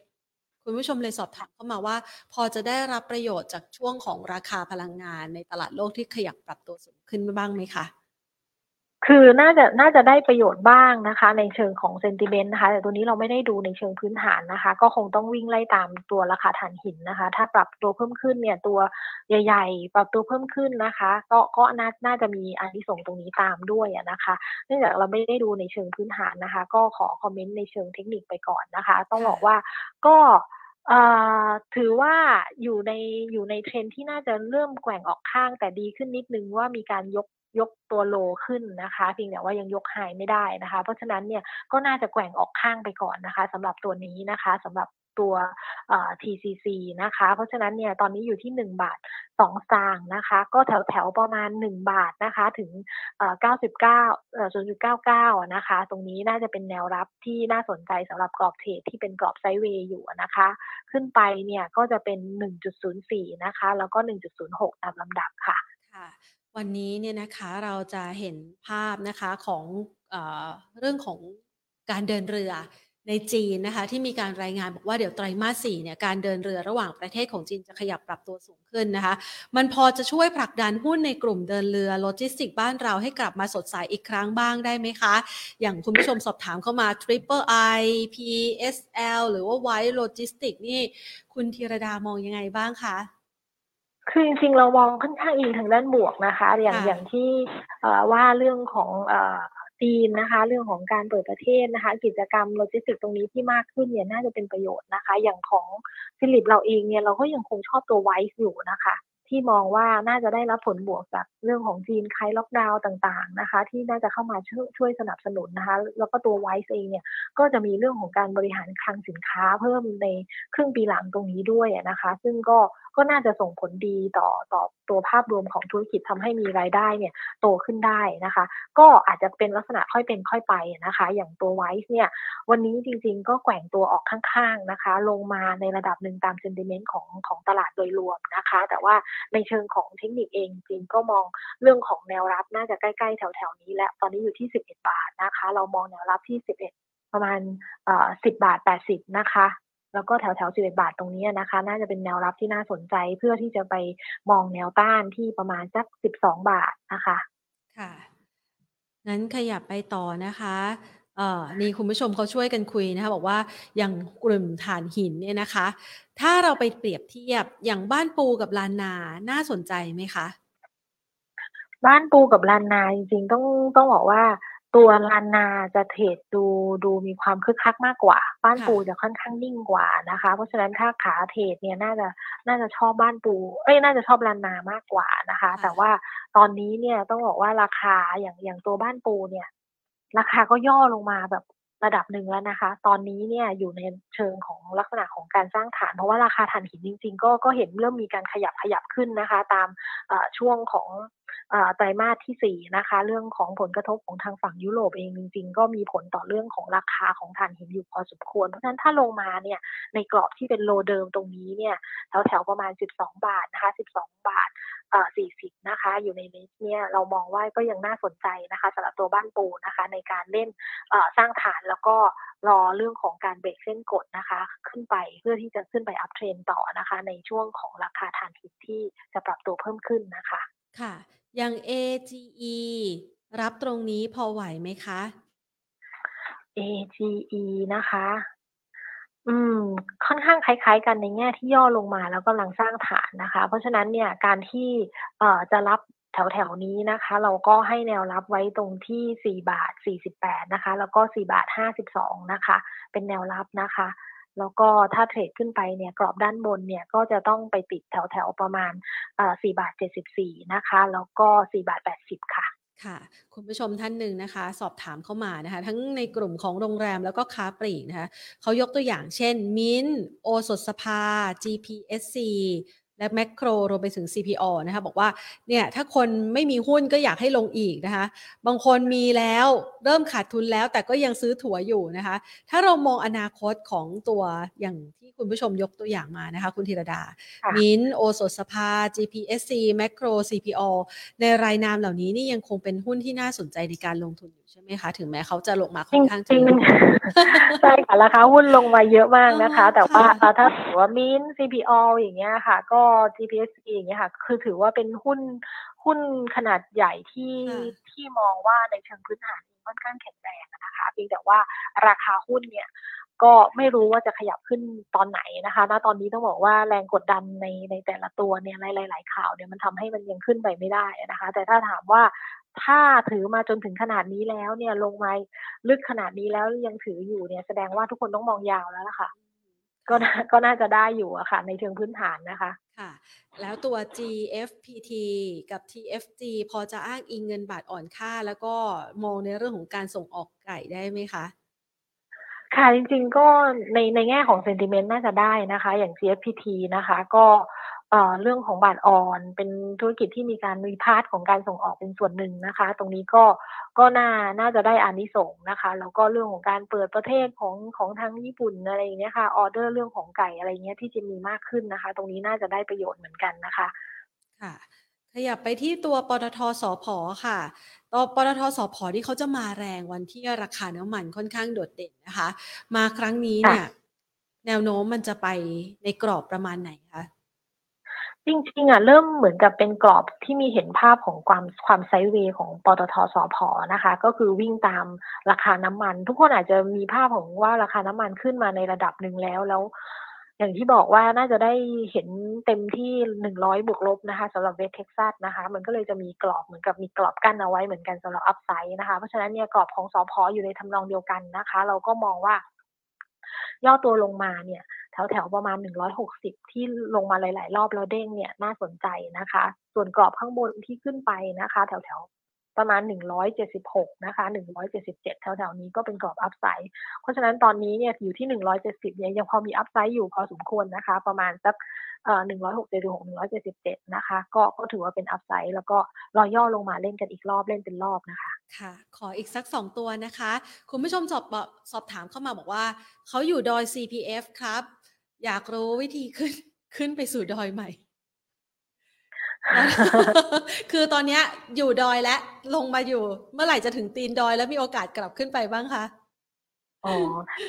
คุณผู้ชมเลยสอบถามเข้ามาว่า พอจะได้รับประโยชน์จากช่วงของราคาพลังงานในตลาดโลกที่ขยับปรับตัวสูงขึ้นบ้างไหมคะ คือน่าจะน่าจะได้ประโยชน์บ้างนะคะ ในเชิงของเซนติเมนต์นะคะ แต่ตัวนี้เราไม่ได้ดูในเชิงพื้นฐานนะคะ ก็คงต้องวิ่งไล่ตามตัวราคาถ่านหินนะคะ ถ้าปรับตัวเพิ่มขึ้นเนี่ยตัวใหญ่ๆ ปรับตัวเพิ่มขึ้นนะคะ ก็ก็น่าน่าจะมีอันที่ส่งตรงนี้ตามด้วยนะคะ เนื่องจากเราไม่ได้ดูในเชิงพื้นฐานนะคะ ก็ขอคอมเมนต์ในเชิงเทคนิคไปก่อนนะคะ ต้องบอกว่าก็ ถือว่าอยู่ในอยู่ในเทรนที่น่าจะเริ่มแกว่งออกข้างแต่ดีขึ้นนิดนึงว่ามีการยกยกตัวโลขึ้นนะคะเพียงแต่ว่ายังยกหายไม่ได้นะคะ เพราะฉะนั้นเนี่ยก็น่าจะแกว่งออกข้างไปก่อนนะคะสำหรับตัวนี้นะคะสำหรับ ตัว TCC นะคะ เพราะฉะนั้นเนี่ยตอนนี้อยู่ที่ 1 บาท2สตางค์นะคะ ก็แถวแถวประมาณ 1 บาทนะคะถึง 99เอ่อ0.99 นะคะ ตรงนี้น่าจะเป็นแนวรับที่น่าสนใจสำหรับกรอบเทรดที่เป็นกรอบไซด์เวย์อยู่นะคะ ขึ้นไปเนี่ยก็จะเป็น 1.04 นะคะ แล้วก็ 1.06 ตามลำดับค่ะค่ะวันนี้เนี่ยนะคะเราจะเห็นภาพนะคะของเอเรื่องของการเดินเรือ ในจีนนะคะที่มีการรายงานบอกว่าเดี๋ยวไตรมาสสี่เนี่ยการเดินเรือระหว่างประเทศของจีนจะขยับปรับตัวสูงขึ้นนะคะมันพอจะช่วยผลักดันหุ้นในกลุ่มเดินเรือโลจิสติกบ้านเราให้กลับมาสดใสอีกครั้งบ้างได้ไหมคะ อย่างคุณผู้ชมสอบถามเข้ามา Triple I PSL หรือว่า White Logistic นี่คุณธีรดามองยังไงบ้างคะคือจริงๆเรามองค่อนข้างอิงทางด้านบวกนะคะ อย่างอย่างที่ว่าเรื่องของ จีนนะคะ เรื่องของการเปิดประเทศนะคะ กิจกรรมโลจิสติกตรงนี้ที่มากขึ้นเนี่ยน่าจะเป็นประโยชน์นะคะ อย่างของฟิลิปเราเองเนี่ยเราก็ยังคงชอบตัวไวซ์อยู่นะคะที่มองว่าน่าจะได้รับผลบวกจากเรื่องของจีนคลายล็อกดาวน์ต่างๆนะคะ ที่น่าจะเข้ามาช่วยช่วยสนับสนุนนะคะ แล้วก็ตัวไวซ์เองเนี่ยก็จะมีเรื่องของการบริหารคลังสินค้าเพิ่มในครึ่งปีหลังตรงนี้ด้วยนะคะ ซึ่งก็ก็น่าจะส่งผลดีต่อต่อ ตัวภาพรวมของธุรกิจทำให้มีรายได้เนี่ยโตขึ้นได้นะคะ ก็อาจจะเป็นลักษณะค่อยเป็นค่อยไปนะคะ อย่างตัวไวซ์เนี่ยวันนี้จริงๆ ก็แกว่งตัวออกข้างๆนะคะ ลงมาในระดับหนึ่งตามเซนติเมนต์ของของตลาดโดยรวมนะคะ แต่ว่าในเชิงของเทคนิคเองจริงก็มองเรื่องของแนวรับน่าจะใกล้ๆแถวๆนี้และตอนนี้อยู่ที่ 11 บาทนะคะ เรามองแนวรับที่ 11ประมาณเอ่อ10บาท80นะคะ แล้วก็แถวแถว11บาทตรงนี้นะคะ น่าจะเป็นแนวรับที่น่าสนใจเพื่อที่จะไปมองแนวต้านที่ประมาณสัก12บาทนะคะ ค่ะงั้นขยับไปต่อนะคะเอ่อนี่คุณผู้ชมเขาช่วยกันคุยนะคะ บอกว่าอย่างกลุ่มฐานหินเนี่ยนะคะ ถ้าเราไปเปรียบเทียบอย่างบ้านปูกับลานนาน่าสนใจไหมคะ บ้านปูกับลานนาจริงๆต้องต้องบอกว่า ตัวลานนาจะเทรดดูดูมีความคึกคักมากกว่า บ้านปูจะค่อนข้างนิ่งกว่านะคะ เพราะฉะนั้นถ้าขาเทรดเนี่ยน่าจะน่าจะชอบบ้านปู เอ้ยน่าจะชอบลานนามากกว่านะคะ แต่ว่าตอนนี้เนี่ยต้องบอกว่าราคาอย่างอย่างตัวบ้านปูเนี่ย ราคาก็ย่อลงมาแบบ ระดับหนึ่งแล้วนะคะ ตอนนี้เนี่ยอยู่ในเชิงของลักษณะของการสร้างฐาน เพราะว่าราคาถ่านหินจริง ๆ ก็ก็เห็นเริ่มมีการขยับขยับขึ้นนะคะ ตามช่วงของไตรมาสที่4นะคะ เรื่องของผลกระทบของทางฝั่งยุโรปเองจริง ๆ ก็มีผลต่อเรื่องของราคาของถ่านหินอยู่พอสมควร เพราะฉะนั้นถ้าลงมาเนี่ยในกรอบที่เป็น low เดิมตรงนี้เนี่ยแถวๆประมาณ 12 บาทนะคะ 12 บาท 40 นะคะ อยู่ใน list เนี่ยเรามองว่าก็ยังน่าสนใจนะคะสำหรับตัวบ้านปูนะคะ ในการเล่นสร้างฐานแล้วก็รอเรื่องของการเบรกเส้นกดนะคะ ขึ้นไปเพื่อที่จะขึ้นไป uptrend ต่อนะคะ ในช่วงของราคาฐานหินที่จะปรับตัวเพิ่มขึ้นนะคะ ค่ะ อย่าง AGE รับตรงนี้พอไหวไหมคะ AGE นะคะ อืม ค่อนข้างคล้าย ๆ กันในแง่ที่ย่อลงมาแล้วกำลังสร้างฐานนะคะ เพราะฉะนั้นเนี่ยการที่ เอ่อ จะรับแถวแถวนี้นะคะ เราก็ให้แนวรับไว้ตรงที่ 4 บาท 48 นะคะ แล้วก็ 4 บาท 52 นะคะ เป็นแนวรับนะคะ แล้วก็ถ้าเทรดขึ้นไปเนี่ยกรอบด้านบนเนี่ยก็จะต้องไปติดแถวแถวประมาณ4บาท 74 นะคะ แล้วก็ 4 บาท 80 ค่ะ ค่ะ คุณผู้ชมท่านหนึ่งนะคะ สอบถามเข้ามานะคะ ทั้งในกลุ่มของโรงแรมแล้วก็ค้าปลีกนะคะเขายกตัวอย่างเช่น มินโอสถสภา GPSC และแมคโครรวมไปถึง CPO นะคะบอกว่าเนี่ยถ้าคนไม่มีหุ้นก็อยากให้ลงอีกนะคะ บางคนมีแล้วเริ่มขาดทุนแล้วแต่ก็ยังซื้อถั่วอยู่นะคะ ถ้าเรามองอนาคตของตัวอย่างที่คุณผู้ชมยกตัวอย่างมานะคะ คุณธีรดา มินโอสถสภา GPSC แมคโคร CPO ในรายนามเหล่านี้นี่ยังคงเป็นหุ้นที่น่าสนใจในการลงทุนอยู่ใช่ไหมคะ ถึงแม้เขาจะลงมาค่อนข้างจริงใช่ค่ะราคาหุ้นลงมาเยอะมากนะคะ แต่ว่าถ้าถือว่ามิน CPO อย่างเงี้ยค่ะ ก็ GPSC อย่างเงี้ยค่ะ คือถือว่าเป็นหุ้นหุ้นขนาดใหญ่ที่ที่มองว่าในเชิงพื้นฐานค่อนข้างแข็งแรงนะคะเพียงแต่ว่าราคาหุ้นเนี่ยก็ไม่รู้ว่าจะขยับขึ้นตอนไหนนะคะณตอนนี้ต้องบอกว่าแรงกดดันในในแต่ละตัวเนี่ยหลาย ๆ ข่าวเนี่ยมันทำให้มันยังขึ้นไปไม่ได้นะคะ แต่ถ้าถามว่าถ้าถือมาจนถึงขนาดนี้แล้วเนี่ยลงมาลึกขนาดนี้แล้วยังถืออยู่เนี่ยแสดงว่าทุกคนต้องมองยาวแล้วล่ะค่ะ ก็ก็น่าจะได้อยู่อะค่ะ ในเชิงพื้นฐานนะคะ ค่ะ แล้วตัว GFPT กับ TFG พอจะอ้างอิงเงินบาทอ่อนค่า แล้วก็มองในเรื่องของการส่งออกไก่ได้ไหมคะค่ะจริงๆก็ในในแง่ของ sentiment น่าจะได้นะคะ อย่าง GFPT นะคะ ก็ เรื่องของบาทอ่อนเป็นธุรกิจที่มีการมี part ของการส่งออกเป็นส่วนหนึ่งนะคะ ตรงนี้ก็ก็น่าน่าจะได้อานิสงส์นะคะ แล้วก็เรื่องของการเปิดประเทศของของทางญี่ปุ่นอะไรอย่างเงี้ยค่ะออเดอร์เรื่องของไก่อะไรเงี้ยที่จะมีมากขึ้นนะคะ ตรงนี้น่าจะได้ประโยชน์เหมือนกันนะคะค่ะขยับไปที่ตัวปตทสพค่ะตัวปตทสพที่เขาจะมาแรงวันที่ราคาน้ำมันค่อนข้างโดดเด่นนะคะ มาครั้งนี้เนี่ยแนวโน้มมันจะไปในกรอบประมาณไหนคะ จริงๆอะเริ่มเหมือนกับเป็นกรอบที่มีเห็นภาพของความความไซด์เวย์ของปตทสพนะคะ ก็คือวิ่งตามราคาน้ำมัน ทุกคนอาจจะมีภาพของว่าราคาน้ำมันขึ้นมาในระดับหนึ่งแล้วแล้วอย่างที่บอกว่าน่าจะได้เห็นเต็มที่หนึ่งร้อยบวกลบนะคะสำหรับ West Texas นะคะ มันก็เลยจะมีกรอบเหมือนกับมีกรอบกั้นเอาไว้เหมือนกันสำหรับ upside นะคะ เพราะฉะนั้นเนี่ยกรอบของสผ.อยู่ในทำนองเดียวกันนะคะ เราก็มองว่า ย่อตัวลงมาเนี่ยแถวแถวประมาณ 160 ที่ลงมาหลาย ๆ รอบแล้วเด้งเนี่ยน่าสนใจนะคะ ส่วนกรอบข้างบนที่ขึ้นไปนะคะ แถวแถวประมาณ 176 นะคะ 177 แถวๆนี้ก็เป็นกรอบ upside เพราะฉะนั้นตอนนี้เนี่ยอยู่ที่ 170 เนี่ยยังพอมีอัพไซด์อยู่พอสมควรนะคะ ประมาณสัก เอ่อ106 177นะคะ ก็ก็ถือว่าเป็นอัพไซด์แล้วก็รอย่อลงมาเล่นกันอีกรอบเล่นเป็นรอบนะคะ ค่ะ ขออีกสักสองตัวนะคะ คุณผู้ชมสอบสอบถามเข้ามาบอกว่าเขาอยู่ดอย CPF ครับ อยากรู้วิธีขึ้นขึ้นไปสู่ดอยใหม่ คือตอนนี้อยู่ดอยและลงมาอยู่ เมื่อไหร่จะถึงตีนดอยแล้วมีโอกาสกลับขึ้นไปบ้างคะ อ๋อ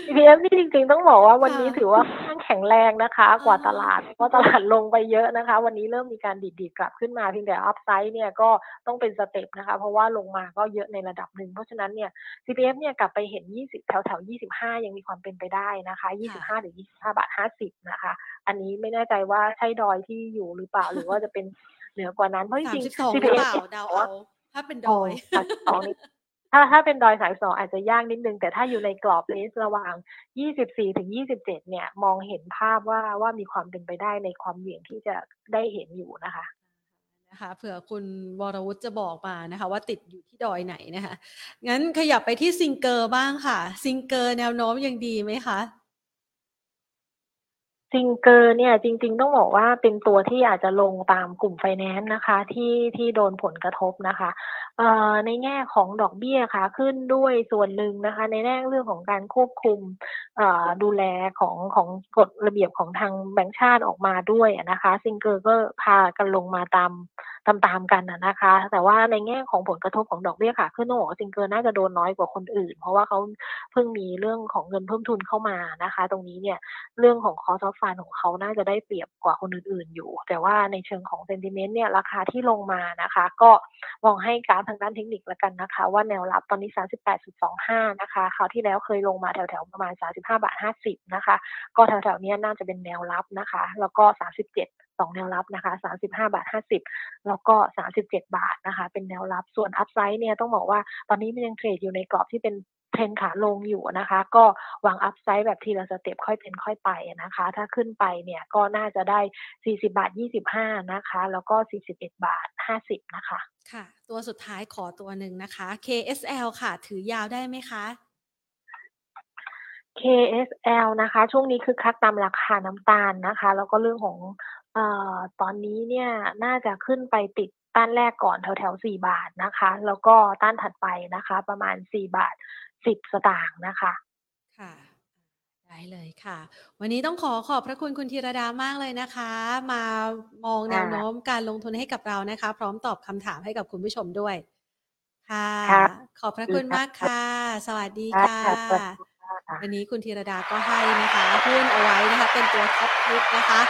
EPF นี่จริงๆ ต้องบอกว่าวันนี้ถือว่าค่อนแข็งแรงนะคะ กว่าตลาดเพราะตลาดลงไปเยอะนะคะ วันนี้เริ่มมีการดีดๆกลับขึ้นมาเพียงแต่อัพไซด์เนี่ยก็ต้องเป็นสเต็ปนะคะ เพราะว่าลงมาก็เยอะในระดับหนึ่ง เพราะฉะนั้นเนี่ย CPF เนี่ยกลับไปเห็น 20 แถวแถว25 ยังมีความเป็นไปได้นะคะ 25 หรือ 25 บาท 50 นะคะ อันนี้ไม่แน่ใจว่าใช่ดอยที่อยู่หรือเปล่าหรือว่าจะเป็นเหนือกว่านั้นเพราะจริงๆ CPF เดาเอาถ้าเป็นดอย ถ้าถ้าเป็นดอยสายสองอาจจะยากนิดนึง แต่ถ้าอยู่ในกรอบเลสระหว่าง 24 ถึง 27 เนี่ยมองเห็นภาพว่าว่ามีความเป็นไปได้ในความเหวี่ยงที่จะได้เห็นอยู่นะคะนะคะเผื่อคุณวรวุฒิจะบอกมานะคะว่าติดอยู่ที่ดอยไหนนะคะงั้นขยับไปที่ซิงเกอร์บ้างค่ะ ซิงเกอร์แนวโน้มยังดีไหมคะ Singer เนี่ยจริง ๆ ต้องบอกว่าเป็นตัวที่อาจจะลงตามกลุ่มไฟแนนซ์นะคะ ที่ที่โดนผลกระทบนะคะในแง่ของดอกเบี้ยขาขึ้นด้วยส่วนหนึ่งนะคะ ในแง่เรื่องของการควบคุมดูแลของของกฎระเบียบของทางแบงค์ชาติออกมาด้วยนะคะ Singer ก็พากันลงมาตาม ตามๆกันนะคะ แต่ว่าในแง่ของผลกระทบของดอกเบี้ยขาขึ้นต้องบอกว่า Singer น่าจะโดนน้อยกว่าคนอื่น เพราะว่าเขาเพิ่งมีเรื่องของเงินเพิ่มทุนเข้ามานะคะ ตรงนี้เนี่ยเรื่องของ cost of ฟันของเขาน่าจะได้เปรียบกว่าคนอื่นๆอยู่ แต่ว่าในเชิงของเซนติเมนต์เนี่ยราคาที่ลงมานะคะ ก็มองให้กราฟทางด้านเทคนิคล้วกันนะคะ ว่าแนวรับตอนนี้ 38.25 นะคะคราวที่แล้วเคยลงมาแถวๆประมาณ 35 บาท 50 นะคะ ก็แถวๆนี้น่าจะเป็นแนวรับนะคะ แล้วก็ 37 2แนวรับนะคะ35บาท50แล้วก็37บาทนะคะ เป็นแนวรับส่วนอัพไซด์เนี่ยต้องบอกว่าตอนนี้มันยัง trade อยู่ในกรอบที่เป็นเทรนขาลงอยู่นะคะ ก็วาง upside แบบทีละ step ค่อยเป็นค่อยไปนะคะ ถ้าขึ้นไปเนี่ยก็น่าจะได้ 40 บาท 25 นะคะ แล้วก็ 41 บาท 50 นะคะ ค่ะ ตัวสุดท้ายขอตัวหนึ่งนะคะ KSL ค่ะ ถือยาวได้ไหมคะ KSL นะคะ ช่วงนี้คือคึกคักตามราคาน้ำตาลนะคะ แล้วก็เรื่องของ เอ่อ ตอนนี้เนี่ยน่าจะขึ้นไปติดต้านแรกก่อนแถว ๆ 4 บาทนะคะ แล้วก็ต้านถัดไปนะคะ ประมาณ 4 บาท 10 สตางค์นะคะ ค่ะ ได้เลยค่ะ วันนี้ต้องขอขอบพระคุณคุณธีรดามากเลยนะคะ มามองแนวโน้มการลงทุนให้กับเรานะคะ พร้อมตอบคำถามให้กับคุณผู้ชมด้วย ค่ะครับขอบพระคุณมากค่ะ สวัสดีค่ะ ค่ะ สวัสดีค่ะ วันนี้คุณธีรดาก็ให้นะคะหุ้นเอาไว้นะคะ เป็นตัวท็อปพิกนะคะ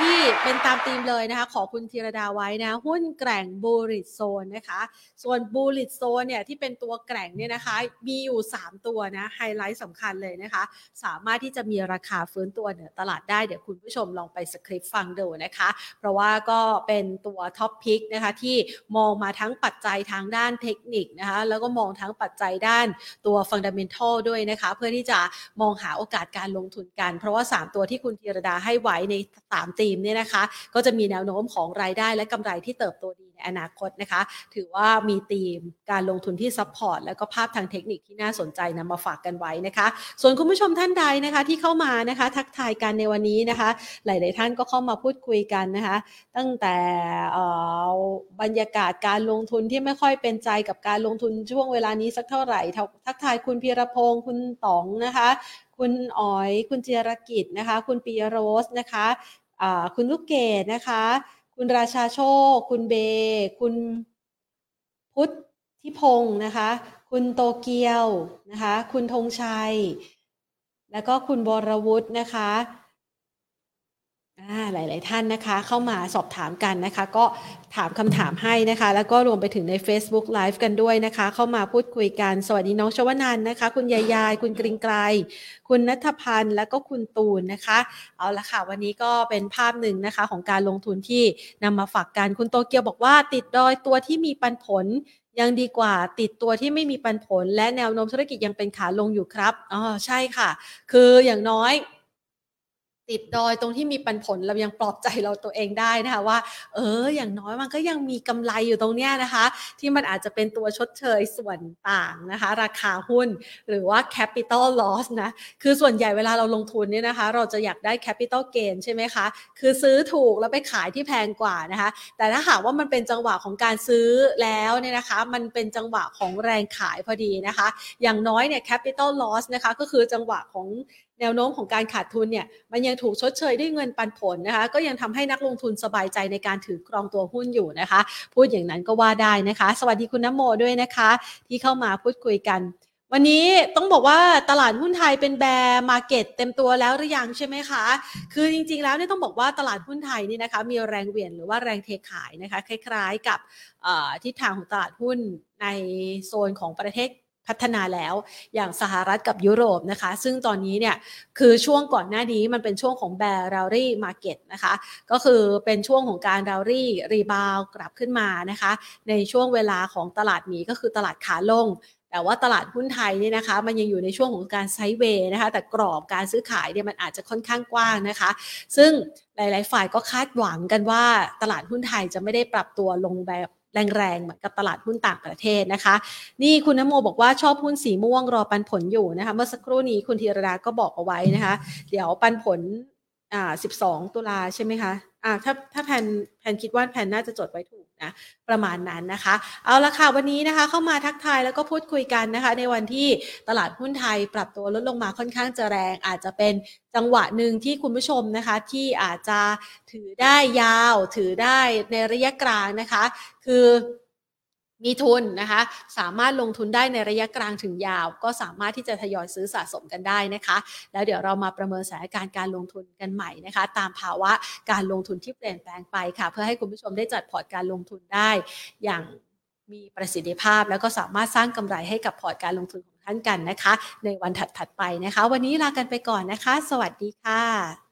ที่เป็นตามธีมเลยนะคะ ขอคุณธีรดาไว้นะ หุ้นแกร่ง bullish zone นะคะ ส่วน bullish zone เนี่ยที่เป็นตัวแกร่งเนี่ยนะคะ มีอยู่ 3 ตัวนะ ไฮไลท์สำคัญเลยนะคะ สามารถที่จะมีราคาฟื้นตัวเหนือตลาดได้เดี๋ยวคุณผู้ชมลองไปสคริปต์ฟังดูนะคะ เพราะว่าก็เป็นตัว top pick นะคะที่มองมาทั้งปัจจัยทางด้านเทคนิคนะคะ แล้วก็มองทั้งปัจจัยด้านตัวฟังดัมเ n ทัลด้วยนะคะ เพื่อที่จะมองหาโอกาสการลงทุนกัน เพราะว่า 3 ตัวที่คุณธีรดาให้ไว้ใน3ีมเนี่ยนะคะ ก็จะมีแนวโน้มของรายได้และกำไรที่เติบโตดีในอนาคตนะคะ ถือว่ามีธีมการลงทุนที่ support แล้วก็ภาพทางเทคนิคที่น่าสนใจนำมาฝากกันไว้นะคะ ส่วนคุณผู้ชมท่านใดนะคะที่เข้ามานะคะทักทายกันในวันนี้นะคะ หลาย ๆ ท่านก็เข้ามาพูดคุยกันนะคะ ตั้งแต่บรรยากาศการลงทุนที่ไม่ค่อยเป็นใจกับการลงทุนช่วงเวลานี้สักเท่าไหร่ ทักทายคุณพีรพงศ์คุณต๋องนะคะ คุณอ๋อย คุณเจรกิจนะคะ คุณปียโรสนะคะ คุณลูกเกดนะคะ คุณราชาโชค คุณเบ คุณพุทธิพงศ์นะคะ คุณโตเกียวนะคะ คุณธงชัย แล้วก็คุณบรวุฒินะคะ หลาย ๆ ท่านนะคะเข้ามาสอบถามกันนะคะ ก็ถามคำถามให้นะคะ แล้วก็รวมไปถึงใน Facebook Live กันด้วยนะคะ เข้ามาพูดคุยกัน สวัสดีน้องชวนันท์นะคะ คุณยายาย คุณกริงไกรคุณนัทพันธ์แล้วก็คุณตูนนะคะ เอาละค่ะ วันนี้ก็เป็นภาพหนึ่งนะคะ ของการลงทุนที่นำมาฝากกัน คุณโตเกียวบอกว่า ติดดอยตัวที่มีปันผลยังดีกว่าติดตัวที่ไม่มีปันผล และแนวโน้มธุรกิจยังเป็นขาลงอยู่ครับอ๋อใช่ค่ะ คืออย่างน้อย ติดดอยตรงที่มีปันผลเรายังปลอบใจเราตัวเองได้นะคะว่า เออ อย่างน้อยมันก็ยังมีกำไรอยู่ตรงเนี้ยนะคะ ที่มันอาจจะเป็นตัวชดเชยส่วนต่างนะคะ ราคาหุ้นหรือว่า capital loss นะ คือส่วนใหญ่เวลาเราลงทุนเนี่ยนะคะ เราจะอยากได้ capital gain ใช่ไหมคะ คือซื้อถูกแล้วไปขายที่แพงกว่านะคะ แต่ถ้าหากว่ามันเป็นจังหวะของการซื้อแล้วเนี่ยนะคะ มันเป็นจังหวะของแรงขายพอดีนะคะ อย่างน้อยเนี่ย capital loss นะคะก็คือจังหวะของ แนวโน้มของการขาดทุนเนี่ยมันยังถูกชดเชยด้วยเงินปันผลนะคะ ก็ยังทำให้นักลงทุนสบายใจในการถือครองตัวหุ้นอยู่นะคะ พูดอย่างนั้นก็ว่าได้นะคะ สวัสดีคุณน้ำโมด้วยนะคะ ที่เข้ามาพูดคุยกัน วันนี้ต้องบอกว่าตลาดหุ้นไทยเป็น bear market เต็มตัวแล้วหรือยังใช่ไหมคะ คือจริงๆแล้วเนี่ยต้องบอกว่าตลาดหุ้นไทยนี่นะคะมีแรงเหวี่ยงหรือว่าแรงเทขายนะคะ คล้าย ๆ กับทิศทางของตลาดหุ้นในโซนของประเทศ พัฒนาแล้วอย่างสหรัฐกับยุโรปนะคะ ซึ่งตอนนี้เนี่ยคือช่วงก่อนหน้านี้มันเป็นช่วงของ bear rally market นะคะ ก็คือเป็นช่วงของการรารี่รีบาวกลับขึ้นมานะคะ ในช่วงเวลาของตลาดหมีก็คือตลาดขาลง แต่ว่าตลาดหุ้นไทยเนี่ยนะคะ มันยังอยู่ในช่วงของการไซด์เวย์นะคะ แต่กรอบการซื้อขายเนี่ยมันอาจจะค่อนข้างกว้างนะคะ ซึ่งหลาย ๆ ฝ่ายก็คาดหวังกันว่าตลาดหุ้นไทยจะไม่ได้ปรับตัวลงแบบ แรงๆ เหมือนกับตลาดหุ้นต่างประเทศนะคะ นี่คุณนโมบอกว่าชอบหุ้นสีม่วงรอปันผลอยู่นะคะ เมื่อสักครู่นี้คุณธีรดาก็บอกเอาไว้นะคะ เดี๋ยวปันผล อ่า12ตุลาใช่ไหมคะอ่าถ้าถ้าแผนแผนคิดว่าแผนน่าจะจดไว้ถูกนะประมาณนั้นนะคะ เอาละค่ะวันนี้นะคะเข้ามาทักทายแล้วก็พูดคุยกันนะคะ ในวันที่ตลาดหุ้นไทยปรับตัวลดลงมาค่อนข้างจะแรง อาจจะเป็นจังหวะหนึ่งที่คุณผู้ชมนะคะ ที่อาจจะถือได้ยาว ถือได้ในระยะกลางนะคะ คือ มีทุนนะคะ สามารถลงทุนได้ในระยะกลางถึงยาว ก็สามารถที่จะทยอยซื้อสะสมกันได้นะคะ แล้วเดี๋ยวเรามาประเมินสถานการณ์การลงทุนกันใหม่นะคะ ตามภาวะการลงทุนที่เปลี่ยนแปลงไปค่ะ เพื่อให้คุณผู้ชมได้จัดพอร์ตการลงทุนได้อย่างมีประสิทธิภาพ แล้วก็สามารถสร้างกำไรให้กับพอร์ตการลงทุนของท่านกันนะคะ ในวันถัดๆไปนะคะ วันนี้ลากันไปก่อนนะคะ สวัสดีค่ะ